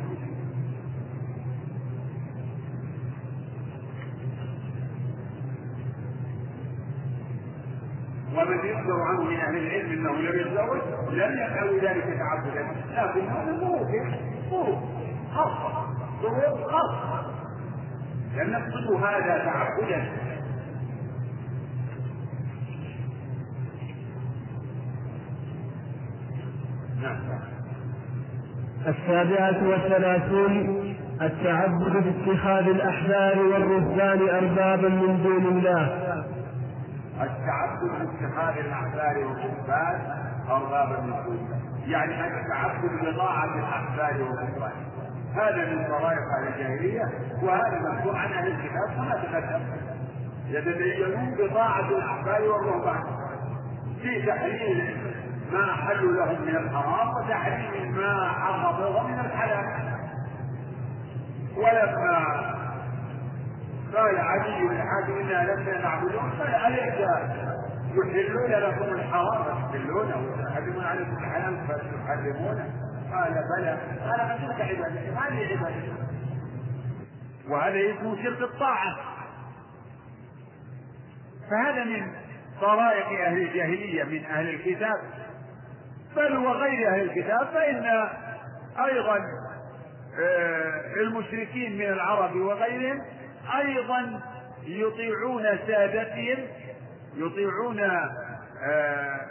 ومن يصدر عنه من أهل العلم إنه لم يتزوج لم يفعل ذلك تعبدا. لكن هذا ظروف ظروف خاصة. ظروف خاصه لم نقصد هذا تعبدا. السابعة والثلاثون التعبد باتخاذ الأحبار والرهبان أربابا من دون الله. التعبد باتخاذ الأحبار والرهبان أربابا من دون الله. يعني التعبد بطاعة الأحبار والرهبان. هذا من طرائق أهل الجاهلية وهذا مكتوب عن أهل الكتاب كما تقدم. يتدينون بطاعة الأحبار والرهبان. في تحليل ما أحلوا لهم من الحرام وتحريم ما حرموه من الحلال. ولما قال علي بن حاتم إنا لم نعبدهم قال أليس يحلون لكم الحرام؟ تحلونه ويحرمون عليكم الحلال فتحرمونه قال بلى. قال عبادتي ما لي عبادتي وهذا اسمه شرك الطاعة. فهذا من طرائق أهل الجاهلية من أهل الكتاب. بل وغير أهل الكتاب فإن أيضا آه، المشركين من العرب وغيرهم أيضا يطيعون سادتهم يطيعون آه،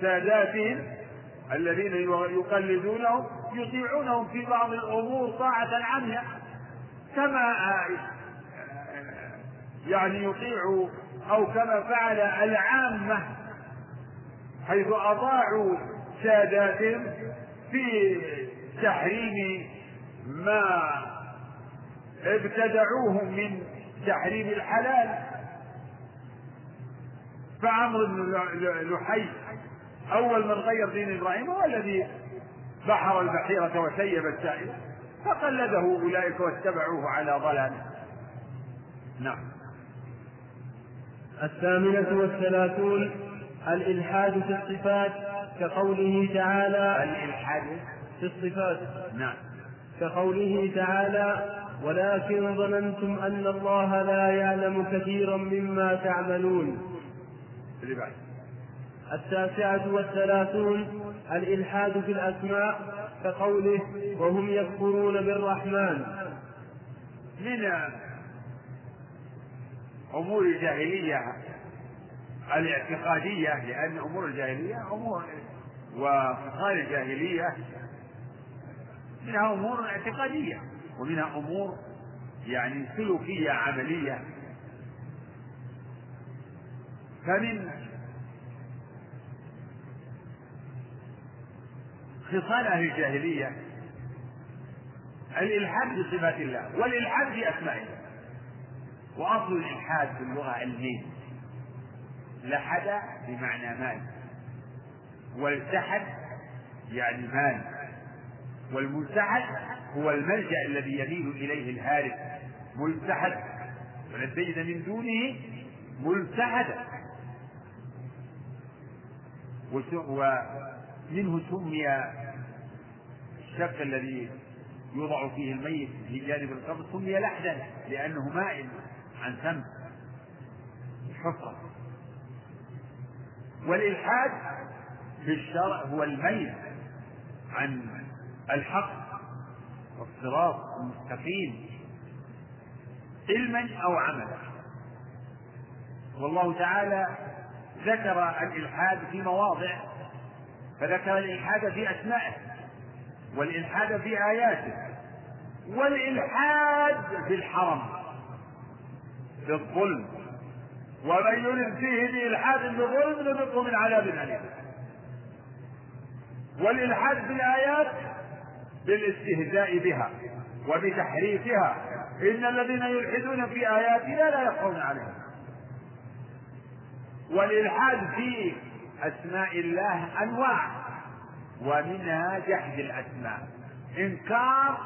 ساداتهم الذين يقلدونهم يطيعونهم في بعض الأمور طاعة عنها. كما آه، يعني يطيع أو كما فعل العامة حيث أطاعوا ساداتهم في تحريم ما ابتدعوه من تحريم الحلال. فعمرو بن لحي أول من غير دين إبراهيم هو الذي بحر البحيرة وسيب السائل فقلده أولئك واتبعوه على ضلال نعم. الثامنة والثلاثون الإلحاد في الصفات كقوله تعالى الإلحاد. في الصفات. نعم. كقوله تعالى ولكن ظننتم أن الله لا يعلم كثيرا مما تعملون. التاسعة والثلاثون الإلحاد في الأسماء كقوله وهم يكفرون بالرحمن. من أمور الجاهلية الاعتقادية لأن أمور الجاهلية أمور وخصال الجاهلية منها أمور اعتقادية ومنها أمور يعني سلوكية عملية. فمن خصال أهل الجاهلية الإلحاد بصفات الله والإلحاد في أسماء الله. وأصل الإلحاد في اللغة علمين لحد بمعنى مال. والتحد يعني مال. والملتحد هو الملجأ الذي يميل إليه الهارب. ملتحد. ولن تجد من دونه ملتحدا. ومنه سمي الشق الذي يوضع فيه الميت في جانب القبر سمي لحدا لأنه مائل عن ثم حفرة. والإلحاد في الشرع هو الميل عن الحق والصراط المستقيم علما أو عملا. والله تعالى ذكر الإلحاد في مواضع فذكر الإلحاد في أسمائه والإلحاد في آياته والإلحاد في الحرم في الظلم. ومن يرد فيه بإلحاد بظلم نذقه من عذاب أليم. والإلحاد في الآيات بالاستهزاء بها وبتحريفها. إن الذين يلحدون في آياتنا لا يخفون عليها. والإلحاد في أسماء الله أنواع ومنها جحد الأسماء. إنكار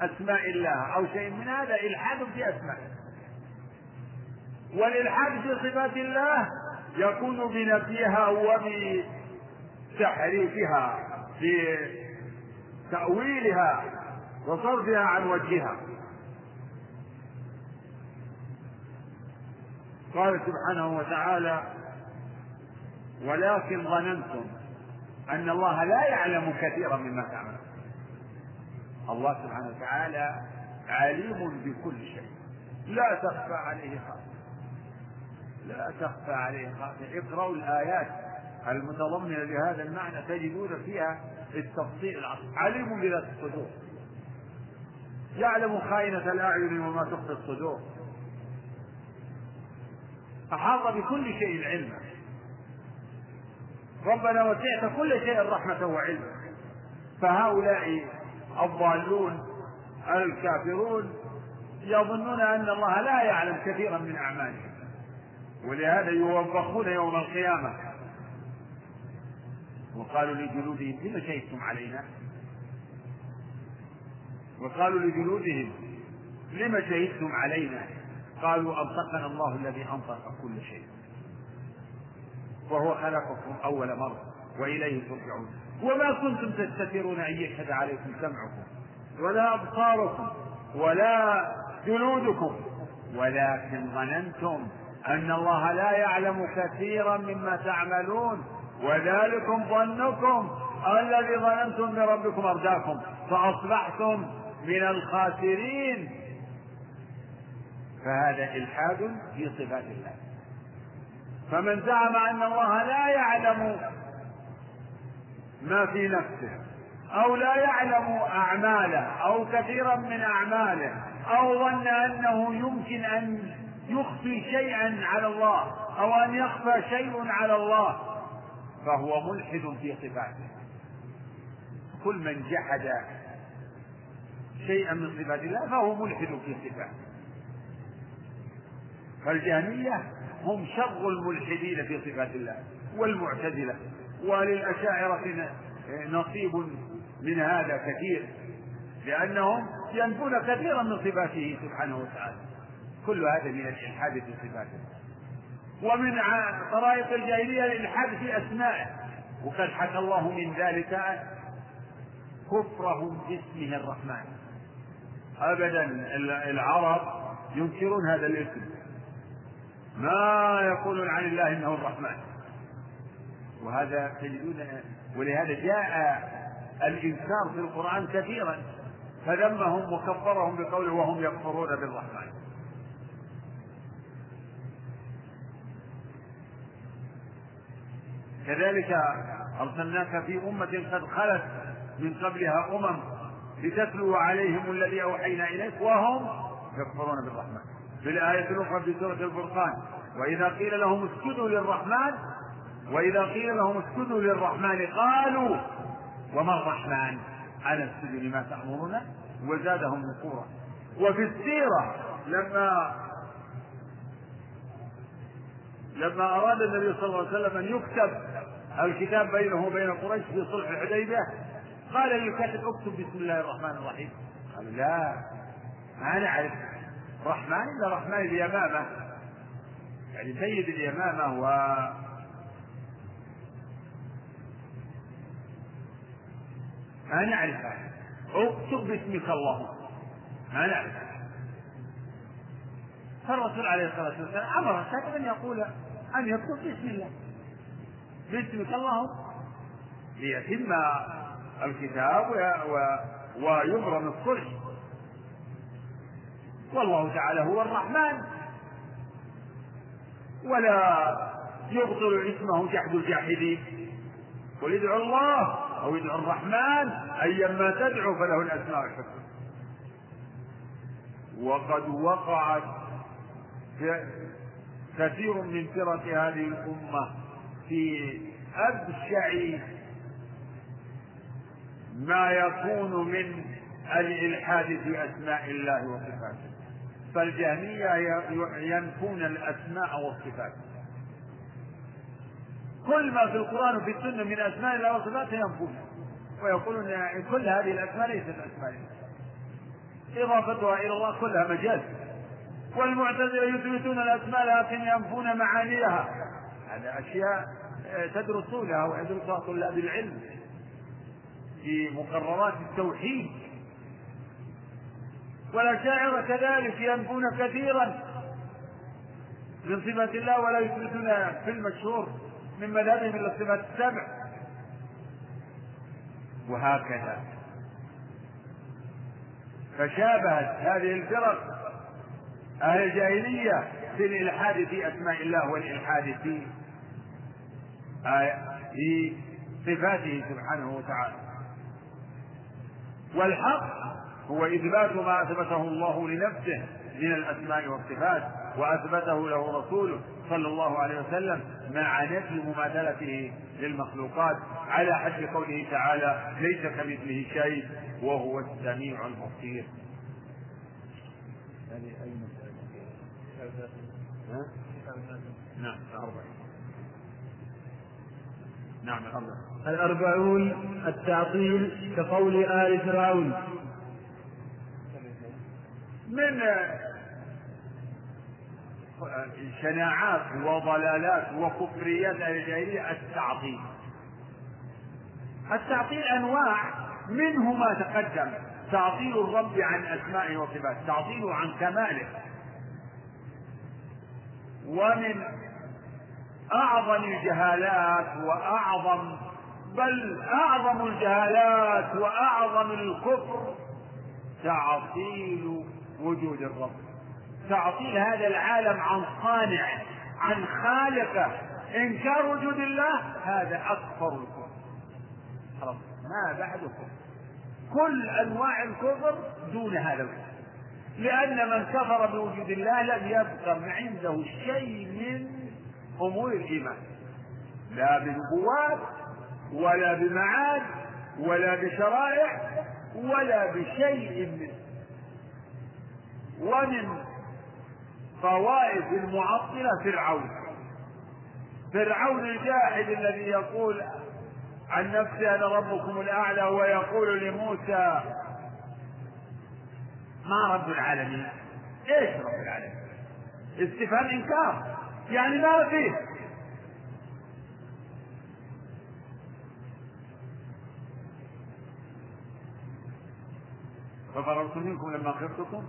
أسماء الله أو شيء من هذا إلحاد في أسمائه والإلحاد في صفات الله يكون بنفيها وبتحريفها في تأويلها وصرفها عن وجهها. قال سبحانه وتعالى ولكن ظننتم أن الله لا يعلم كثيرا مما تعملون الله سبحانه وتعالى عليم بكل شيء. لا تخفى عليه خافية لا تخفى عليه خافية اقرأوا الآيات المتضمنة لهذا المعنى تجدون فيها التفصيل العظيم. عليم بذات الصدور. يعلم خائنة الأعين وما تخفي الصدور. أحاط بكل شيء علما. ربنا وسعت كل شيء رحمة وعلما فهؤلاء الضالون الكافرون يظنون أن الله لا يعلم كثيرا من أعمالهم. ولهذا يوبخون يوم القيامة. وقالوا لجلودهم لم شهدتم علينا؟ وقالوا لجلودهم لم شهدتم علينا؟ قالوا أنطقنا الله الذي أنطق كل شيء. وهو خلقكم أول مرة وإليه ترجعون. وما كنتم تستترون أن يشهد عليكم سمعكم ولا أبصاركم ولا جلودكم ولكن ظننتم أن الله لا يعلم كثيرا مما تعملون وذلكم ظنكم الذي ظننتم بربكم أرداكم فأصبحتم من الخاسرين. فهذا إلحاد في صفات الله. فمن زعم أن الله لا يعلم ما في نفسه أو لا يعلم أعماله أو كثيرا من أعماله أو ظن أنه يمكن أن يخفي شيئا على الله أو أن يخفى شيء على الله فهو ملحد في صفاته. كل من جحد شيئا من صفات الله فهو ملحد في صفاته. فالجهمية هم شر الملحدين في صفات الله والمعتزلة. وللأشاعرة نصيب من هذا كثير لأنهم ينفون كثيرا من صفاته سبحانه وتعالى. كل هذا من الإلحاد في صفاته. ومن طرائق الجاهلية الإلحاد في أسمائه. وقد حكى الله من ذلك كفرهم باسمه الرحمن. أبدا العرب ينكرون هذا الاسم. ما يقولون عن الله إنه الرحمن. وهذا تجدون ولهذا جاء الانكار في القرآن كثيرا فذمهم وكفرهم بقوله وهم يكفرون بالرحمن. كذلك أرسلناك في أمة قد خلت من قبلها أمم لتتلو عليهم الذي أوحينا إليك وهم يكفرون بالرحمن. في الآية الأخرى في سورة الفرقان. وإذا قيل لهم اسجدوا للرحمن وإذا قيل لهم اسجدوا للرحمن قالوا وما الرحمن؟ أنا اسجد لما تأمرنا وزادهم نفورا. وفي السيرة لما لما أراد النبي صلى الله عليه وسلم أن يكتب الكتاب بينه وبين قريش في صلح الحديبية قال للكاتب اكتب بسم الله الرحمن الرحيم. قال لا ما نعرف رحمن إلا رحمن اليمامة يعني سيد اليمامة و ما نعرفها اكتب باسمك اللهم. ما نعرفها فالرسول عليه الصلاة والسلام أمر الكاتب أن يقول أن يكتب بسم الله. باسمك اللهم. ليتم الكتاب ويبرم الصلح. والله تعالى هو الرحمن. ولا يبطل اسمه جحد الجاحدين قل ادعوا الله أو ادعوا الرحمن ايما تدعو فله الأسماء الحسنى وقد وقعت كثير من فرق هذه الأمة في أبشع ما يكون من الإلحاد في أسماء الله وصفاته. فالجهمية ينفون الأسماء والصفات. كل ما في القرآن وفي السنة من أسماء الله وصفاته ينفونها ويقولون كل هذه الأسماء ليست أسماء. الله إضافتها إلى الله كلها مجاز. والمعتزلة يثبتون الأسماء لكن ينفون معانيها. هذه أشياء تدرسونها ويدرسها طلاب العلم في مقررات التوحيد. والأشاعرة كذلك ينفون كثيرا من صفة الله ولا يثبتون في المشهور من مذهبهم إلا الصفات السبع. وهكذا. فشابهت هذه الفرق أهل الجاهلية في الإلحاد في أسماء الله والإلحاد في في صفاته سبحانه وتعالى. والحق هو إثبات ما أثبته الله لنفسه من الأسماء والصفات وأثبته له رسوله صلى الله عليه وسلم مع نفي مماثلته للمخلوقات على حد قوله تعالى ليس كمثله شيء وهو السميع البصير. مسألة؟ نعم أربعة. نعم الأربعون التعطيل كقول آل فرعون من شناعات وضلالات وكفريات الجاهلية التعطيل. التعطيل أنواع منه ما تقدم. تعطيل الرب عن أسمائه وصفاته تعطيله عن كماله. ومن أعظم الجهالات وأعظم بل أعظم الجهالات وأعظم الكفر تعطيل وجود الرب. تعطيل هذا العالم عن صانع عن خالقه. إنكار وجود الله هذا أكبر الكفر. ما بعد كفر كل أنواع الكفر دون هذا الكفر. لأن من كفر بوجود الله لم يبقى عنده شيء من امور الإيمان. لا بنبوات ولا بمعاد ولا بشرائع ولا بشيء منه ومن طوائف المعطلة فرعون. فرعون الجاحد الذي يقول عن نفسه أنا ربكم الأعلى ويقول لموسى ما رب العالمين؟ إيش رب العالمين؟ استفهام إنكار. يعني ما فيه. ففررت منكم لما خفتكم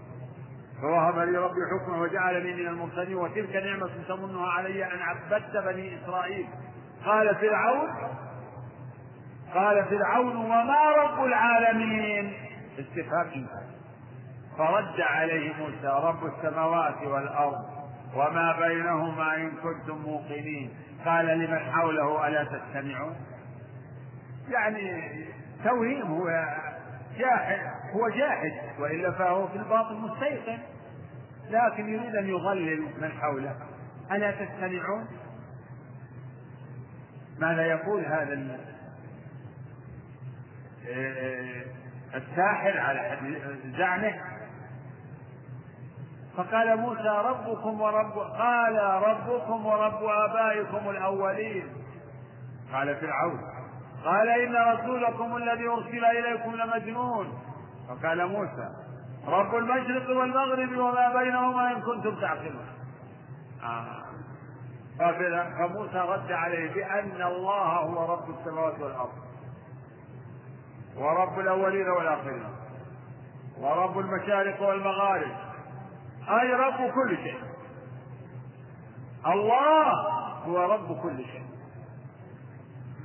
فوهب لي ربي حكما وجعلني من المرسلين وتلك نعمة تمنها علي أن عبدت بني إسرائيل. قال فرعون قال فرعون وما رب العالمين؟ استفهام إنكار فرد عليه موسى رب السماوات والأرض وما بينهما إن كنتم موقنين. قال لمن حوله ألا تستمعون؟ يعني توهيم هو جاحد هو جاحد وإلا فهو في الباطل مستيقن. لكن يريد أن يضلل من حوله. ألا تستمعون؟ ماذا يقول هذا آه، الساحر على زعمه؟ فقال موسى ربكم ورب قال ربكم ورب آبائكم الأولين. قال فرعون. قال إن رسولكم الذي أرسل إليكم لمجنون. فقال موسى رب المشرق والمغرب وما بينهما إن كنتم تعقلون. آه. فموسى رد عليه بأن الله هو رب السماوات والأرض. ورب الأولين والآخرين. ورب المشارق والمغارب. أي رب كل شيء. الله هو رب كل شيء.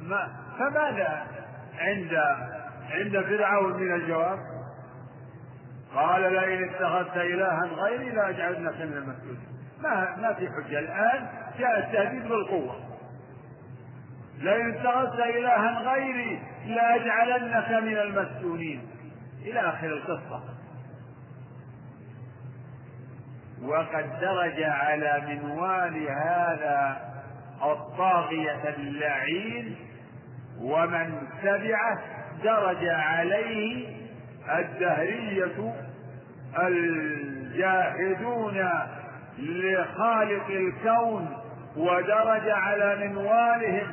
ما فماذا عند عند فرعون من الجواب؟ قال لئن اتخذت إلها غيري لأجعلنك من المسجونين ما ما في حجة. الآن جاء التهديد بالقوة. لئن اتخذت إلها غيري لأجعلنك من المسجونين. إلى آخر القصة. وقد درج على منوال هذا الطاغية اللعين ومن تبعه درج عليه الدهرية الجاهدون لخالق الكون ودرج على منوالهم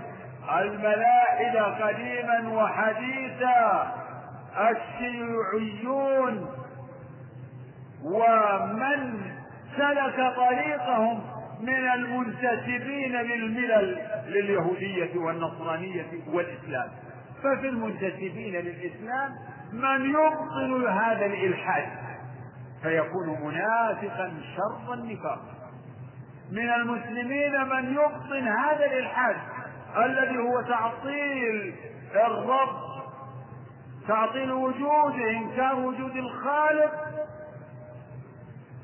الملائكة قديما وحديثا الشيوعيون ومن سلك طريقهم من المنتسبين للملل لليهودية والنصرانية والإسلام. ففي المنتسبين للإسلام من يبطل هذا الإلحاد فيكون منافقا شر النفاق. من المسلمين من يبطن هذا الإلحاد الذي هو تعطيل الرب تعطيل وجوده إنكار وجود الخالق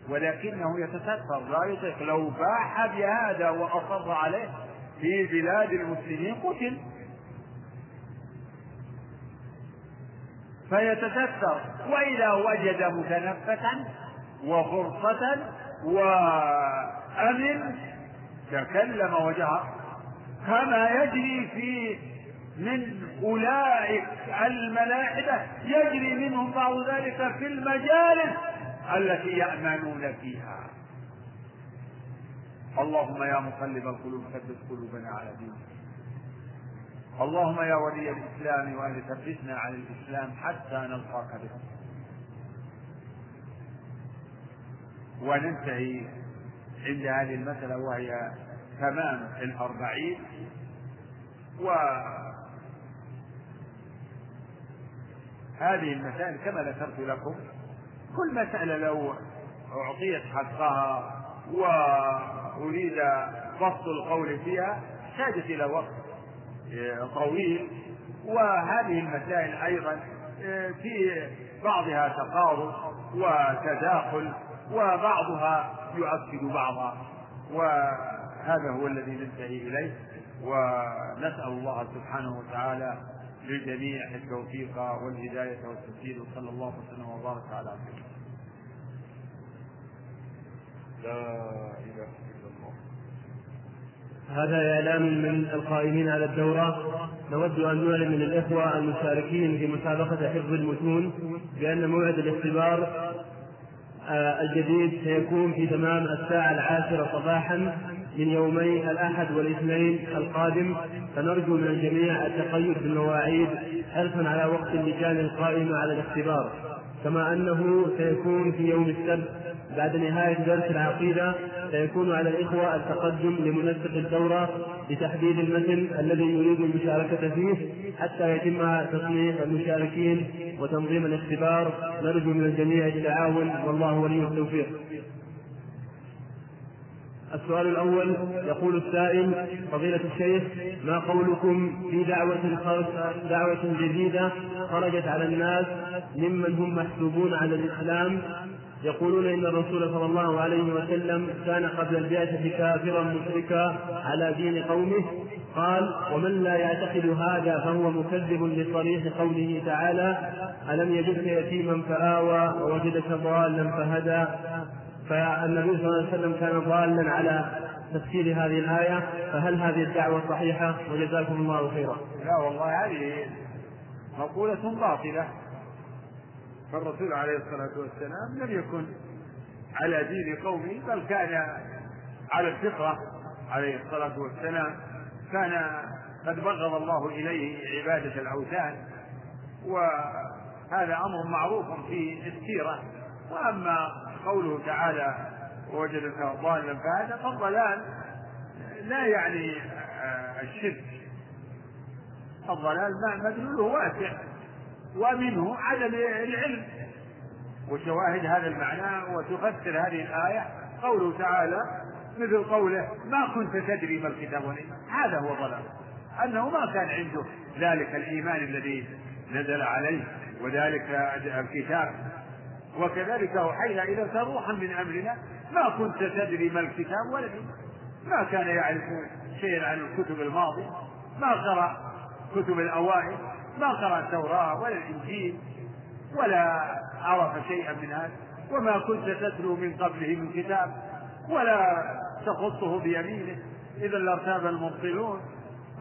ولكنه يتستر لا يطيق. لو باح بهذا وأصر عليه في بلاد المسلمين قتل. فيتستر. وإذا وجد متنفسا وفرصة وأمن تكلم وجهه. كما يجري في من أولئك الملاحدة يجري منهم بعض ذلك في المجالس التي يأمنون فيها. اللهم يا مقلب القلوب ثبت قلوبنا على دينك. اللهم يا ولي الإسلام وأهل ثبتنا على الإسلام حتى نلقاك به. وننتهي عند هذه المسألة وهي تمام الأربعين. وهذه المسائل كما ذكرت لكم كل مسألة لو أعطيت حقها وأريد بسط القول فيها احتاجت إلى وقت. طويل. وهذه المسائل أيضا في بعضها تقارب وتداخل وبعضها يؤكد بعضا وهذا هو الذي ننتهي إليه. ونسأل الله سبحانه وتعالى للجميع التوفيق والهداية والتسديد وصلى الله وسلم وبارك على سيدنا لا إله إلا هذا إعلان من القائمين على الدورة. نود أن نعلن للإخوة المشاركين في مسابقة حفظ المتون بأن موعد الاختبار آه، الجديد سيكون في تمام الساعة العاشرة صباحا من يومي الأحد والاثنين القادم. فنرجو من الجميع التقيد بالمواعيد حرصا على وقت اللجان القائمة على الاختبار. كما أنه سيكون في يوم السبت بعد نهاية درس العقيدة سيكون على الإخوة التقدم لمنسق الدورة لتحديد المتن الذي يريد المشاركة فيه حتى يتم تصنيف المشاركين وتنظيم الاختبار نرجو من الجميع التعاون والله ولي التوفيق. السؤال الأول يقول السائل فضيلة الشيخ ما قولكم في دعوة دعوة جديدة خرجت على الناس ممن هم محسوبون على الإسلام؟ يقولون إن الرسول صلى الله عليه وسلم كان قبل البعثه كافرا مشركا على دين قومه. قال ومن لا يعتقد هذا فهو مكذب لصريح قوله تعالى ألم يجدك يتيما فآوى ووجدك ضالا فهدى فالنبي صلى الله عليه وسلم كان ضالا على تفسير هذه الآية فهل هذه الدعوة صحيحة؟ وجزاكم الله خيرا. لا والله هذه مقولة باطلة. فالرسول عليه الصلاة والسلام لم يكن على دين قومه بل كان على الفطرة عليه الصلاة والسلام. كان قد بغض الله إليه عبادة الأوثان وهذا أمر معروف في السيرة. وأما قوله تعالى ووجدك ضالا فهذا فالضلال لا يعني آه، الشرك. الضلال مدلوله واسع. ومنه عدم العلم. وشواهد هذا المعنى وتفسر هذه الآية. قوله تعالى مثل قوله ما كنت تدري ما الكتاب هذا هو ضلال. أنه ما كان عنده ذلك الإيمان الذي نزل عليه وذلك الكتاب. وكذلك أوحينا إليك روحا من أمرنا. ما كنت تدري ما الكتاب ولا ما كان يعرف شيئا عن الكتب الماضية. ما قرأ كتب الأوائل. ما قرأ التوراة ولا الإنجيل ولا عرف شيئا من هذا. وما كنت تتلو من قبله من كتاب ولا تخصه بيمينه. إذا لارتاب المبطلون.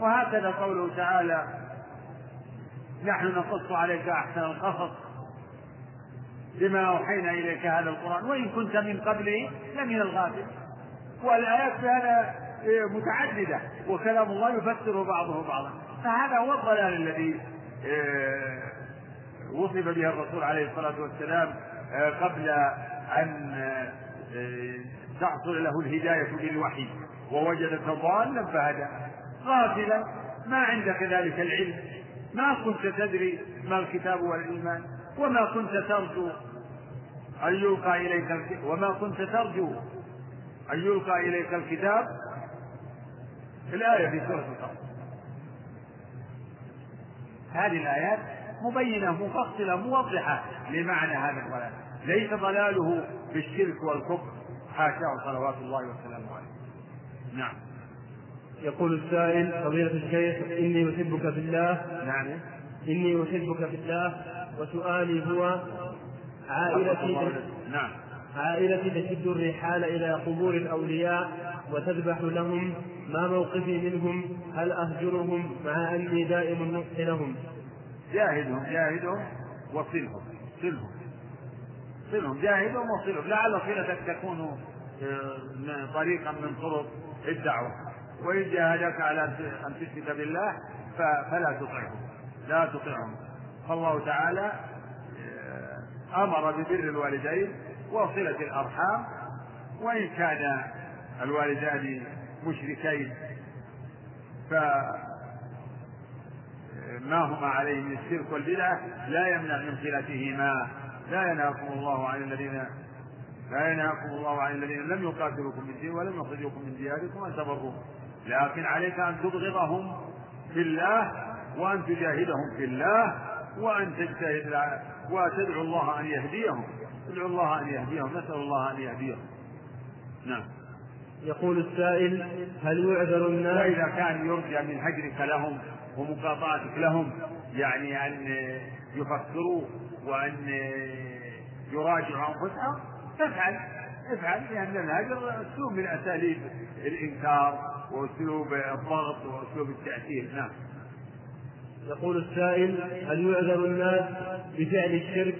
وهكذا قوله تعالى نحن نقص عليك أحسن القصص. بما أوحينا إليك هذا القرآن وإن كنت من قبله لمن الغافل والآيات في هذا متعددة وكلام الله يفسر بعضه بعضا. فهذا هو الضلال الذي آه، وصف به الرسول عليه الصلاة والسلام آه، قبل أن آه، تحصل له الهداية بالوحي ووجدك ضالا فهدى. غافلا ما عندك ذلك العلم ما كنت تدري ما الكتاب والإيمان. وما كنت ترجو أن يلقى إليك وما كنت ترجو أن يلقى إليك الكتاب الآية في سورة القمر هذه الآيات مبينة مفصلة موضحة لمعنى هذا الضلال. ليس ضلاله بالشرك والكفر. حاشاه صلوات الله وسلامه عليه. نعم. يقول السائل فضيلة الشيخ إني أحبك في الله. نعم. إني أحبك في الله. وسؤالي هو عائلتي نعم. عائلتي تشد الرحال إلى قبور الأولياء وتذبح لهم ما موقفي منهم هل أهجرهم مع أني دائم النصح لهم؟ جاهدهم جاهدهم وصلهم صلهم. صلهم جاهدهم وصلهم. لعل صلتك تكون آه، طريقا من طرق الدعوة. وإن جاهدك على أن تشرك بالله فلا تطعهم. لا تطعهم. فالله تعالى آه، أمر ببر الوالدين وصلة الأرحام وإن كان الوالدان مشركين فما هما عليه من الشرك والبدعة لا يمنع من صلتهما. لا ينهاكم الله عن الذين لا ينهاكم الله عن الذين لم يقاتلوكم من الدين ولم يخرجوكم من دياركم أن تبروهم. لكن عليك أن تبغضهم في الله وأن تجاهدهم في الله وأن تجتهد وتدعو الله أن يهديهم. ادعو الله أن يهديهم. نسأل الله أن يهديهم. نعم. يقول السائل هل يعذر الناس؟ وإذا كان يرجى من هجرك لهم ومقاطعتك لهم يعني أن يفكروا وأن يراجعوا أنفسهم فافعل افعل لأن الهجر أسلوب من أساليب الإنكار وأسلوب الضغط وأسلوب التأثير. نعم. يقول السائل هل يعذر الناس بفعل الشرك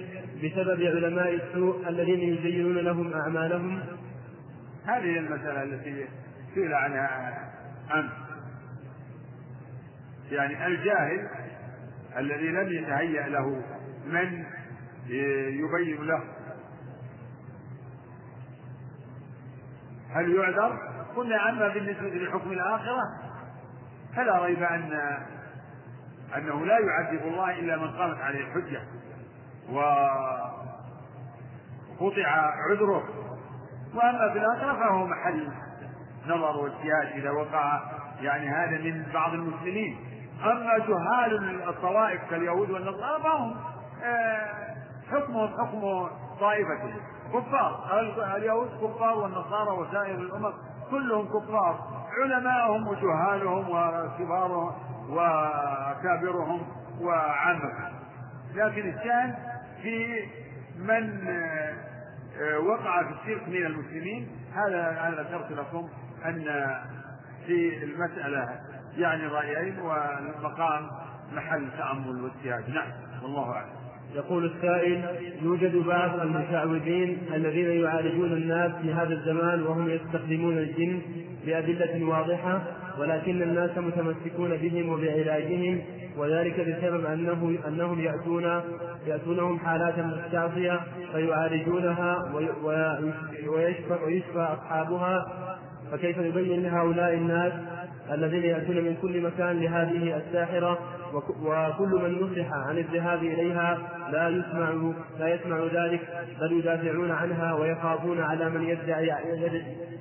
بسبب علماء السوء الذين يزينون لهم أعمالهم؟ هذه المسألة التي سئل عنها أمس. يعني الجاهل الذي لم يتهيأ له من يبين له. هل يعذر؟ قلنا أما بالنسبة لحكم الآخرة فلا ريب أن أنه لا يعذب الله إلا من قامت عليه الحجة وقطع عذره. وأما في الآخرة فهو محل نظر واجتهاد إذا وقع يعني هذا من بعض المسلمين. أما جهال الطوائف كاليهود والنصارى فهم آه، حكمهم حكم طائفتهم كفار اليهود كفار والنصارى وسائر الأمم كلهم كفار. علماءهم وجهالهم وكبارهم وأكابرهم وعامتهم لكن الشأن في من آه، وقع في الشرك من المسلمين. هذا أنا ذكرت لكم أن في المسألة يعني رأيين والمقام محل تأمل واجتهاد. نعم والله أعلم. يقول السائل يوجد بعض المشعوذين الذين يعالجون الناس في هذا الزمان وهم يستخدمون الجن بأدلة واضحة ولكن الناس متمسكون بهم وبعلاجهم وذلك بسبب أنه أنهم يأتون يأتونهم حالات مستعصية فيعالجونها ويشفى, ويشفى أصحابها فكيف نبين لهؤلاء الناس الذين يأتون من كل مكان لهذه الساحرة وكل من نصح عن الذهاب إليها لا يسمع لا يسمع ذلك بل يدافعون عنها ويخافون على من يدعي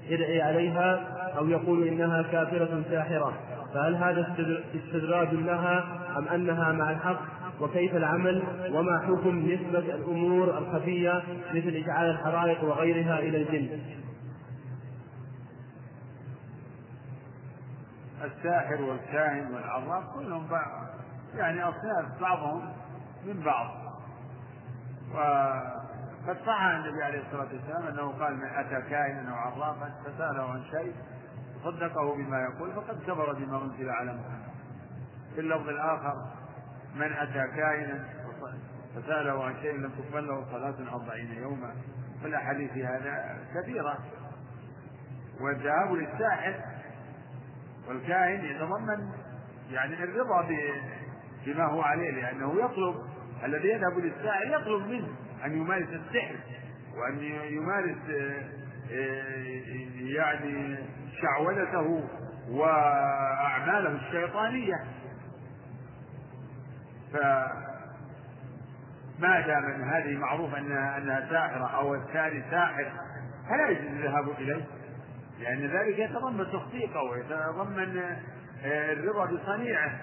يدعي عليها أو يقول إنها كافرة ساحرة. فهل هذا استدراج لها أم أنها مع الحق؟ وكيف العمل؟ وما حكم نسبة الأمور الخفية مثل إشعال الحرائق وغيرها إلى الجن؟ الساحر والكاهن والعراف كلهم يعني أصناف بعضهم من بعض. وقد صح عن النبي عليه الصلاة والسلام أنه قال من أتى كاهنا أو عرافا فسأله عن شيء صدقه بما يقول فقد كفر بما أنزل على محمد. في اللفظ الآخر من أتى كاهنا فسأله عن شيء لم تقبل له صلاة أربعين يوما. والأحاديث هذا كثيرة. والذهاب للساحر والكاهن يتضمن يعني الرضا بما هو عليه لأنه يطلب الذي يذهب للساحر يطلب منه أن يمارس السحر وأن يمارس آه، يعني شعوذته وأعماله الشيطانية. فما دام أن هذه معروف أنها أنها ساحرة أو الثاني ساحر فلا يجوز الذهاب إليه. لأن ذلك يتضمن تخطيطه ويتضمن آه، الرضا بصنيعه.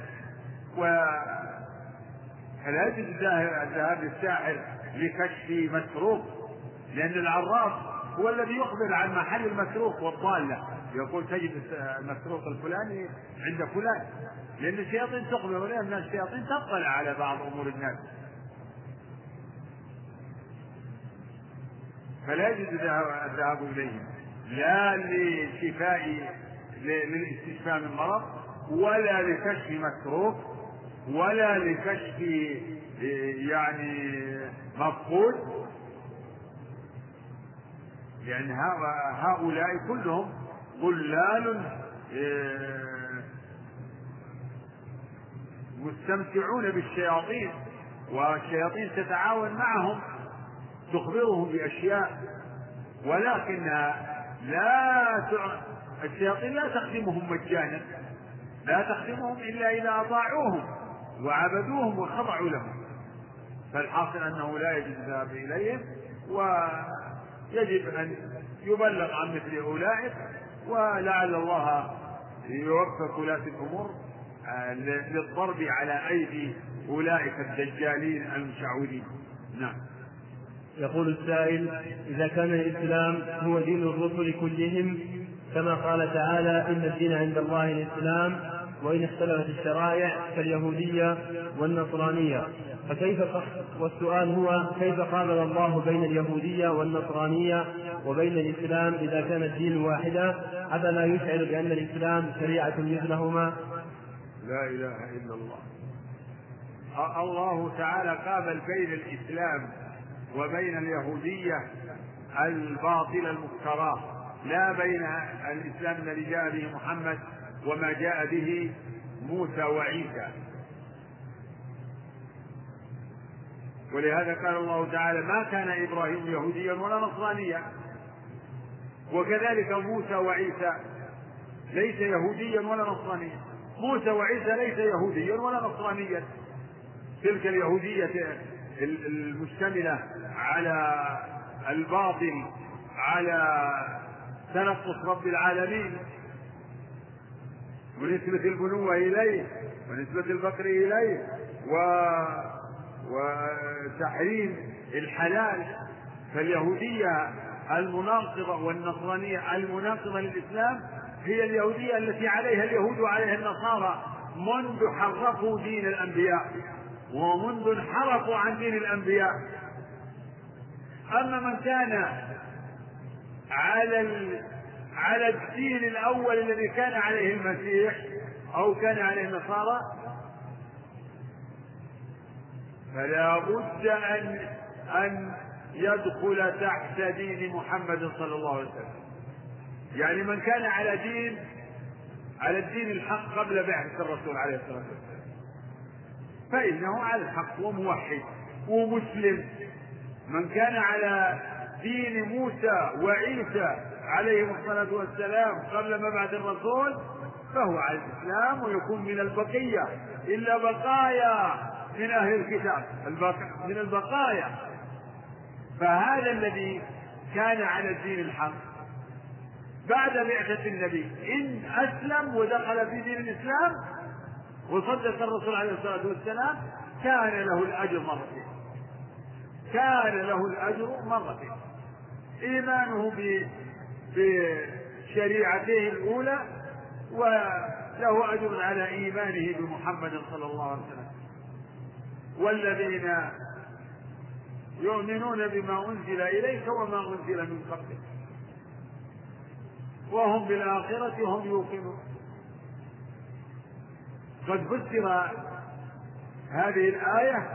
فلا يجوز الذهاب للساحر لكشف مسروق لأن العراف هو الذي يخبر عن محل المسروق والضالة. يقول تجد المسروق الفلاني عند فلان. لأن الشياطين تخبر ولأن الشياطين تطلع على بعض أمور الناس. فلا يجوز الذهاب إليهم. لا لشفاء للاستشفاء من مرض ولا لكشف مسروق ولا لكشف يعني مفقود. لأن هؤلاء كلهم ضلال آه، مستمتعون بالشياطين والشياطين تتعاون معهم تخبرهم بأشياء ولكنها لا الشياطين لا تخدمهم مجانا. لا تخدمهم إلا إذا أطاعوهم وعبدوهم وخضعوا لهم. فالحاصل أنه لا يجب الذهاب إليهم ويجب أن يبلغ عن مثل أولئك ولعل الله يوفق ولاة الأمور آه، للضرب على أيدي أولئك الدجالين المشعوذين. نعم. يقول السائل إذا كان الإسلام هو دين الرسل كلهم كما قال تعالى إن الدين عند الله الإسلام وإن اختلفت الشرائع كاليهودية والنصرانية. فكيف والسؤال هو كيف قابل الله بين اليهودية والنصرانية وبين الإسلام إذا كان الدين واحدا؟ أفلا يشعر بأن الإسلام شريعة مثلهما. لا إله إلا الله. الله تعالى قابل بين الإسلام وبين اليهودية الباطلة المفتراه لا بين الإسلام الذي جاء به محمد وما جاء به موسى وعيسى. ولهذا قال الله تعالى ما كان إبراهيم يهوديا ولا نصرانيا. وكذلك موسى وعيسى ليس يهوديا ولا نصرانيا. موسى وعيسى ليس يهوديا ولا نصرانيا. تلك اليهودية المشتملة على الباطل على تنقص رب العالمين ونسبة البنوة إليه ونسبة الفقر إليه و وتحريم الحلال فاليهودية المناقضة والنصرانية المناقضة للإسلام هي اليهودية التي عليها اليهود وعليها النصارى منذ حرفوا دين الأنبياء. ومنذ انحرفوا عن دين الأنبياء. أما من كان على على الدين الأول الذي كان عليه المسيح أو كان عليه النصارى فلا بد أن أن يدخل تحت دين محمد صلى الله عليه وسلم. يعني من كان على دين على الدين الحق قبل بعثة الرسول عليه الصلاة والسلام. فإنه على الحق وموحد ومسلم. من كان على دين موسى وعيسى عليهم الصلاة والسلام قبل مبعث الرسول فهو على الإسلام ويكون من البقية. إلا بقايا من أهل الكتاب. من البقايا. فهذا الذي كان على الدين الحق بعد بعثة النبي. إن أسلم ودخل في دين الإسلام وصدق الرسول عليه الصلاة والسلام كان له الأجر مرتين. كان له الأجر مرتين. إيمانه بشريعته الأولى وله أجر على إيمانه بمحمد صلى الله عليه وسلم. والذين يؤمنون بما أنزل إليك وما أنزل من قبلك. وهم بالآخرة هم يوقنون. قد فسر هذه الآية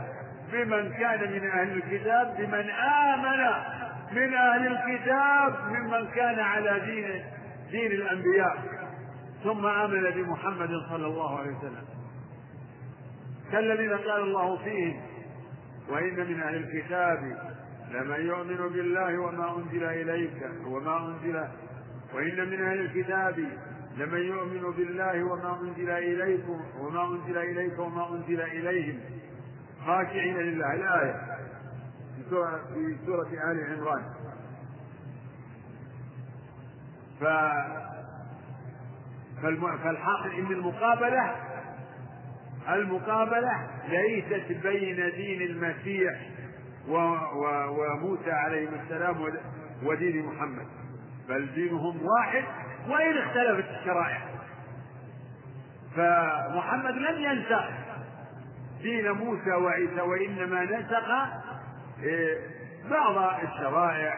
بمن كان من أهل الكتاب بمن آمن من أهل الكتاب ممن كان على دين دين الأنبياء. ثم آمن بمحمد صلى الله عليه وسلم. كالذين قال الله فيهم وإن من أهل الكتاب لمن يؤمن بالله وما أنزل إليك وما أنزل وإن من أهل الكتاب لمن يؤمن بالله وما أنزل إليكم وما أنزل إليك وما أنزل إليهم. خاشعين لله. الآية في سورة, آل عمران. ف فالحاصل ان المقابله المقابلة ليست بين دين المسيح. وموسى عليه السلام ودين محمد. بل دينهم واحد وإن اختلفت الشرائع. فمحمد لم ينسخ دين موسى وعيسى وإنما نسخ إيه، بعض الشرائع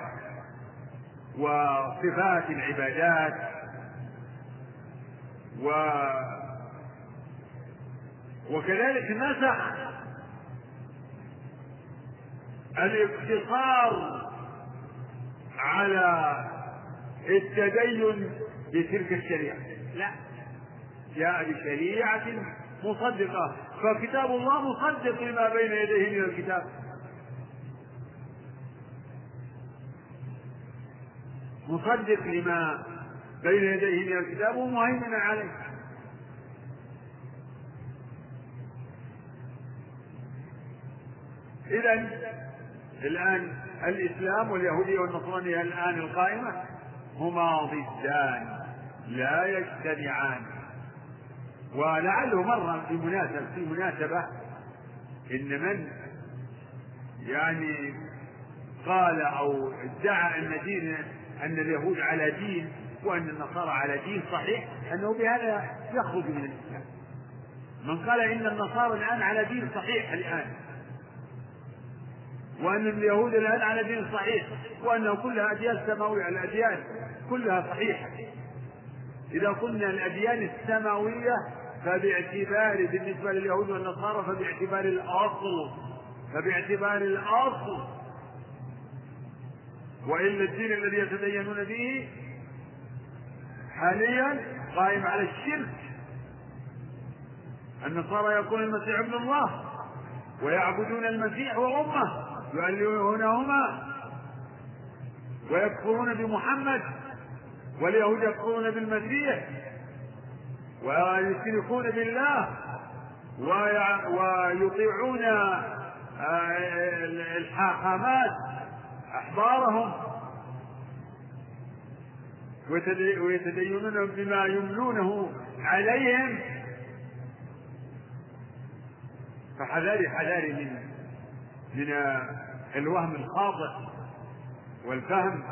وصفات العبادات و وكذلك نسخ الاقتصار على التدين بتلك الشريعة. لا. جاء بشريعة مصدقة. فكتاب الله مصدق لما بين يديه من الكتاب. مصدق لما بين يديه من الكتاب ومهيمنا عليه. إذا الآن الإسلام واليهودية والنصرانية الآن القائمة هما ضدان. لا يجتمعان. ولعله مر في مناسبة في مناسبة إن من يعني قال أو ادعى أن دين أن اليهود على دين وأن النصارى على دين صحيح أنه بهذا يخرج من الإسلام. من قال إن النصارى الآن على دين صحيح الآن. وأن اليهود الآن على دين صحيح. وأنه كلها أديان سماوية الأديان كلها صحيحة. إذا قلنا الأديان السماوية فباعتبار بالنسبة لليهود والنصارى فباعتبار الأصل فباعتبار الأصل. وإلا الدين الذي يتدينون به حاليا قائم على الشرك. النصارى يقول المسيح ابن الله ويعبدون المسيح وأمه يؤلهونهما ويكفرون بمحمد. واليهود يكفرون بالمسيح ويشركون بالله ويطيعون آه، الحاخامات أحبارهم. ويتدينون بما يملونه عليهم. فحذاري حذاري من من الوهم الخاطئ والفهم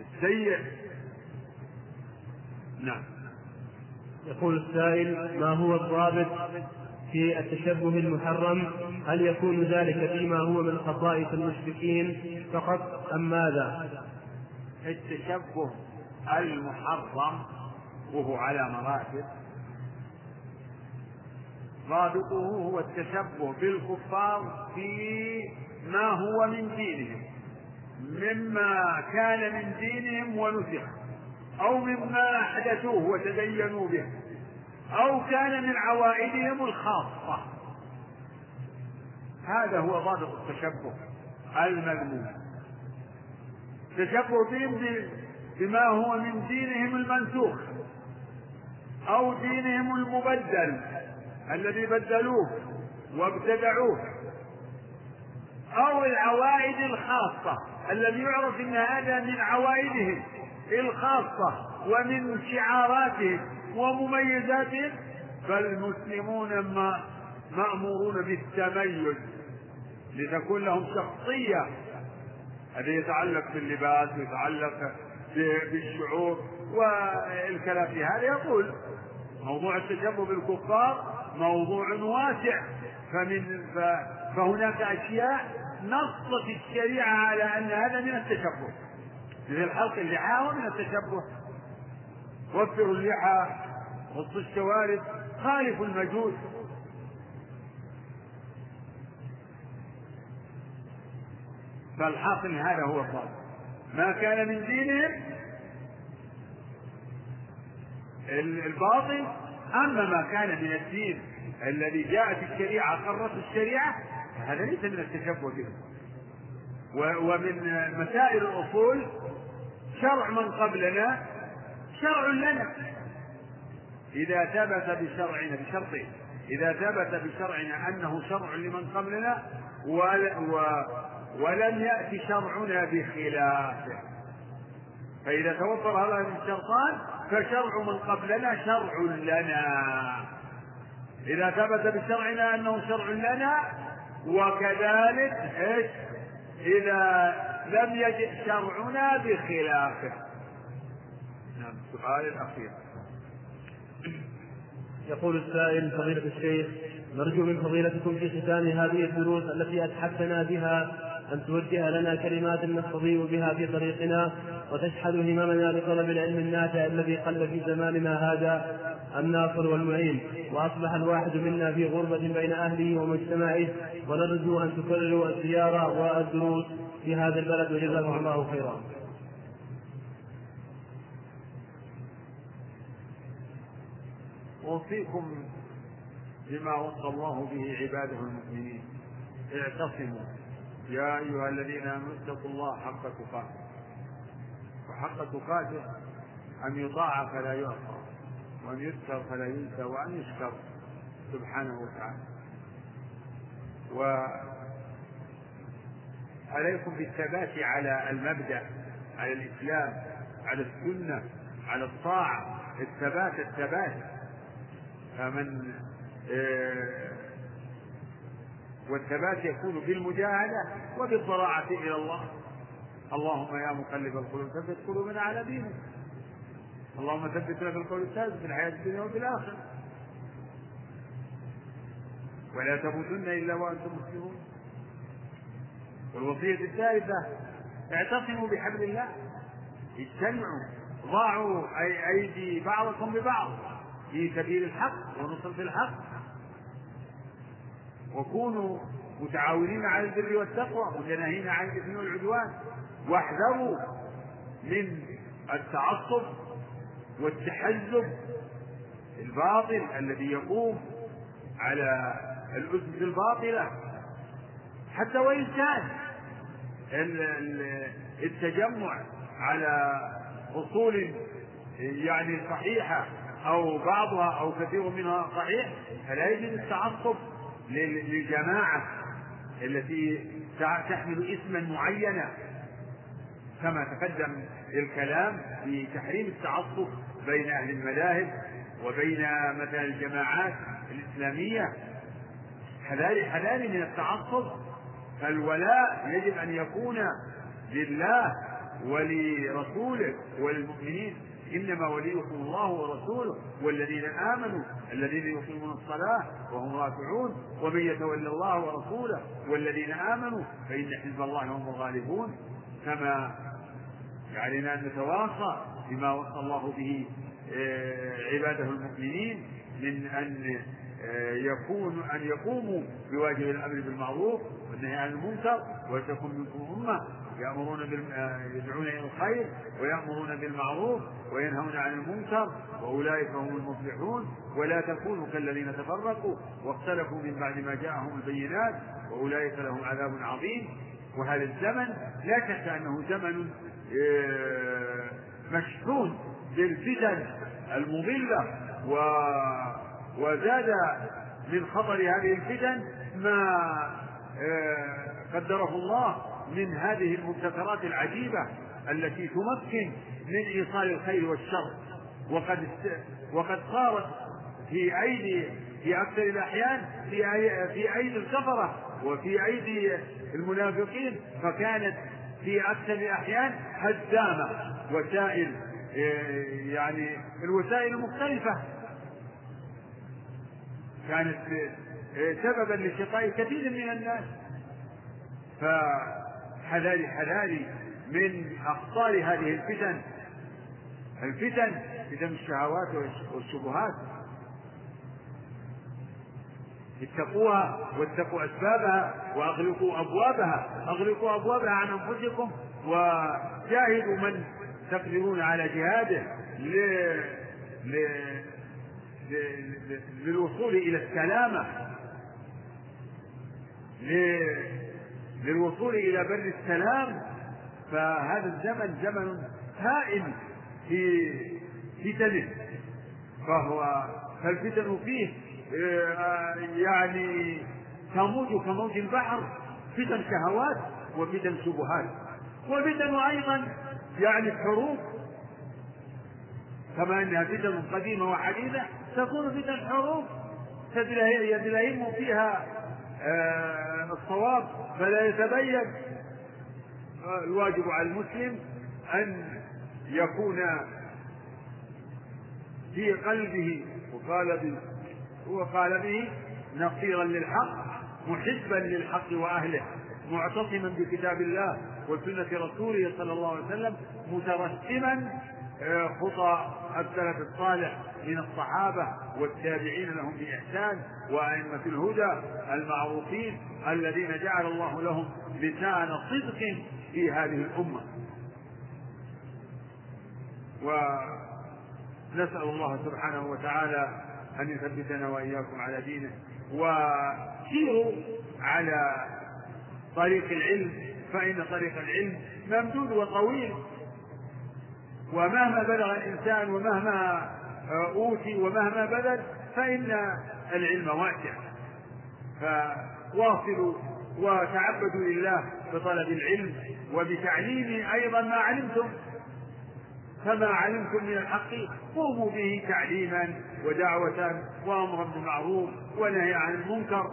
السيء. نعم. يقول السائل ما هو الضابط في التشبه المحرم؟ هل يكون ذلك فيما هو من خصائص المشركين فقط أم ماذا؟ التشبه المحرم وهو على مراتب. ضابطه هو التشبه بالكفار في ما هو من دينهم مما كان من دينهم ونسخ. أو مما أحدثوه وتدينوا به أو كان من عوائدهم الخاصة. هذا هو ضابط التشبه المذموم. تشبه بهم بما هو من دينهم المنسوخ أو دينهم المبدل الذي بدلوه وابتدعوه أو العوائد الخاصة. الذي يعرف أن هذا من عوائدهم. الخاصة ومن شعاراتهم ومميزاتهم فالمسلمون مأمورون بالتميز لتكون لهم شخصية. هذا يتعلق باللباس ويتعلق بالشعور والكلام في هذا. يقول موضوع التشبه بالكفار موضوع واسع. فمن فهناك أشياء نصت الشريعة على أن هذا من التشبه مثل الحلق اللحى هو من التشبه. وفروا اللحى غصوا الشوارب خالفوا المجوس. فالحاصل هذا هو الصواب ما كان من دينهم الباطل أما ما كان من الدين الذي جاءت الشريعة قررت الشريعة هذا ليس من التشبه به ومن مسائل الأصول شرع من قبلنا شرع لنا. إذا ثبت بشرعنا بشرطين. إذا ثبت بشرعنا أنه شرع لمن قبلنا ولم يأتي شرعنا بخلافه فإذا توفر هذا الشرطان فشرع من قبلنا شرع لنا. إذا ثبت بشرعنا أنه شرع لنا وكذلك إذا لم يجئ شرعنا بخلافه. نعم السؤال الأخير. يقول السائل فضيلة الشيخ نرجو من فضيلتكم في ختام هذه الدروس التي أتحفتنا بها أن توجه لنا كلمات نستضيء بها في طريقنا وتشحذ هممنا لطلب العلم النافع الذي قل في زماننا هذا الناصر والمعين وأصبح الواحد منا في غربة بين أهله ومجتمعه ونرجو أن تكرروا الزيارة والدروس في هذا البلد. وجزاكم الله خيرا. أوصيكم بما وصى الله به عباده المؤمنين. اعتصموا. يا أيها الذين آمنوا اتقوا الله حق تقاته. وحق تقاته أن يطاع فلا يعصى وأن يذكر فلا ينسى وأن يشكر سبحانه وتعالى. وعليكم بالثبات على المبدأ على الإسلام على السنة على الطاعة. الثبات الثبات. فمن آه والثبات يكون بالمجاهدة وبالضراعة إلى الله. اللهم يا مقلب القلوب ثبت قلوبنا على دينك. اللهم ثبتنا في القول الثابت في الحياة الدنيا وفي الآخرة. ولا تموتن إلا وأنتم مسلمون. والوصية الثالثة اعتصموا بحبل الله. اجتمعوا ضاعوا أي أيدي بعضكم ببعض في سبيل الحق ونصرة الحق. وكونوا متعاونين على البر والتقوى متناهين عن الإثم والعدوان واحذروا من التعصب والتحزب الباطل الذي يقوم على الأسس الباطلة. حتى وإن كان التجمع على أصول يعني صحيحة أو بعضها أو كثير منها صحيح فلا يجب التعصب. للجماعة التي تحمل اسما معينا. كما تقدم الكلام في تحريم التعصب بين أهل المذاهب وبين مثلا الجماعات الإسلامية. حذاري حذاري من التعصب. فالولاء يجب أن يكون لله ولرسوله وللمؤمنين. إنما وليكم الله ورسوله والذين آمنوا الذين يقيمون الصلاة وهم راكعون ومن يتولى الله ورسوله والذين آمنوا فإن حزب الله هم الغالبون. كما علينا أن نتواصى بما وصى الله به آه، عباده المؤمنين من أن آه، يكون أن يقوموا بواجب الأمر بالمعروف والنهي عن المنكر وتكون منكم أمة. يأمرون بال... آه، يدعون إلى الخير ويأمرون بالمعروف وينهون عن المنكر وأولئك هم المفلحون ولا تكونوا كالذين تفرقوا واختلفوا من بعد ما جاءهم البينات وأولئك لهم عذاب عظيم. وهذا الزمن لا شك أنه زمن آه، مشحون بالفتن المضلة و وزاد من خطر هذه الفتن ما آه، قدره الله من هذه المبتكرات العجيبة التي تمكن من إيصال الخير والشر. وقد وقد صارت في أيدي في أكثر الأحيان في في أيدي الكفرة وفي أيدي المنافقين فكانت في أكثر الأحيان هدامة وسائل آه، يعني الوسائل المختلفة. كانت آه، سببا لشقاء كثير من الناس. فحذاري حذاري من أخطار هذه الفتن. الفتن فتن الشهوات والشبهات. اتقوها واتقوا أسبابها وأغلقوا أبوابها. أغلقوا أبوابها عن أنفسكم وجاهدوا من تقدرون على جهاده ل... ل... ل... للوصول إلى السلامة. للوصول إلى بر السلام فهذا الزمن زمن هائل في فتنه. فهو فالفتن فيه آه، يعني تموج كموج البحر فتن شهوات وفتن شبهات. وفتن أيضا يعني حروب. كما أنها فتن قديمة وحديثة تكون فتن حروب. يتلهم فيها الصواب فلا يتبين. الواجب على المسلم أن يكون في قلبه وقالبه وقال به نصيرا للحق محبا للحق وأهله معتصما بكتاب الله وسنة رسوله صلى الله عليه وسلم مترسما آه، خطى السلف الصالح من الصحابة والتابعين لهم بإحسان وأئمة الهدى المعروفين الذين جعل الله لهم لسان صدق في هذه الأمة. ونسأل الله سبحانه وتعالى أن يثبتنا وإياكم على دينه وسيروا على طريق العلم فإن طريق العلم ممدود وطويل ومهما بلغ الإنسان ومهما أوتي ومهما بذل فإن العلم واسع فواصلوا وتعبدوا لله بطلب العلم وبتعليم أيضا ما علمتم. فما علمتم من الحق قوموا به تعليما ودعوة وأمرا بالمعروف ونهي عن المنكر.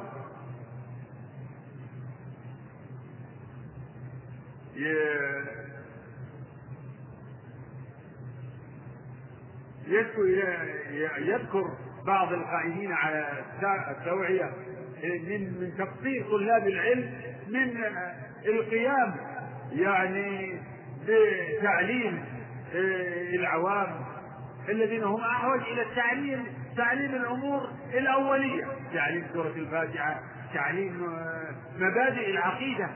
يذكر بعض القائمين على التوعية من من تقصير طلاب العلم من القيام يعني بتعليم العوام الذين هم أحوج إلى التعليم تعليم الأمور الأولية تعليم سورة الفاتحة تعليم آه، مبادئ العقيدة.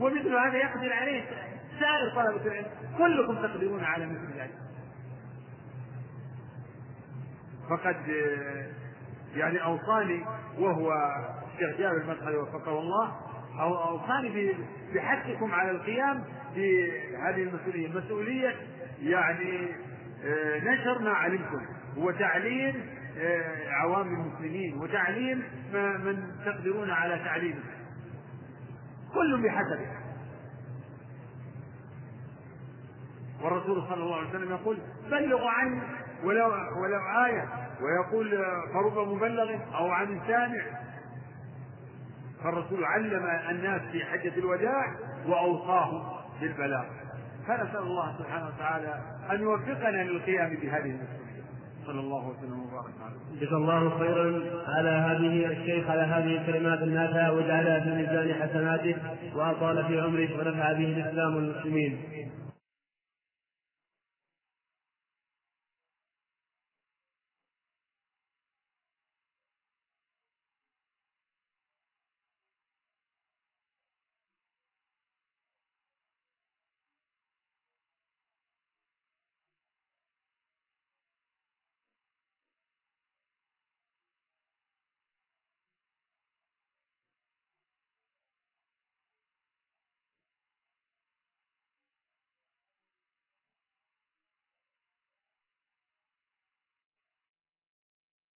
ومثل هذا يقدر عليه سائر طلبة العلم كلكم تقدرون على مثل ذلك. فقد يعني أوصاني وهو الشيخ جابر المدخلي وفقه الله أو أوصاني بحثكم على القيام بهذه المسؤولية. مسؤولية يعني نشر ما علمتم وتعليم عوام المسلمين وتعليم من تقدرون على تعليمه. كل بحسبه والرسول صلى الله عليه وسلم يقول بلغوا عني ولو ولو آية ويقول فرب مبلغ أو عن سامع. فالرسول علم الناس في حجة الوداع وأوصاهم بالبلاغ. فنسأل الله سبحانه وتعالى أن يوفقنا للقيام بهذه المسؤولية. صلى الله وسلم وبارك عليه جزا الله خيرا على هذه الشيخ على هذه الكلمات النافعة وجعلها في ميزان حسناته وأطال في عمره ونفع به الإسلام والمسلمين.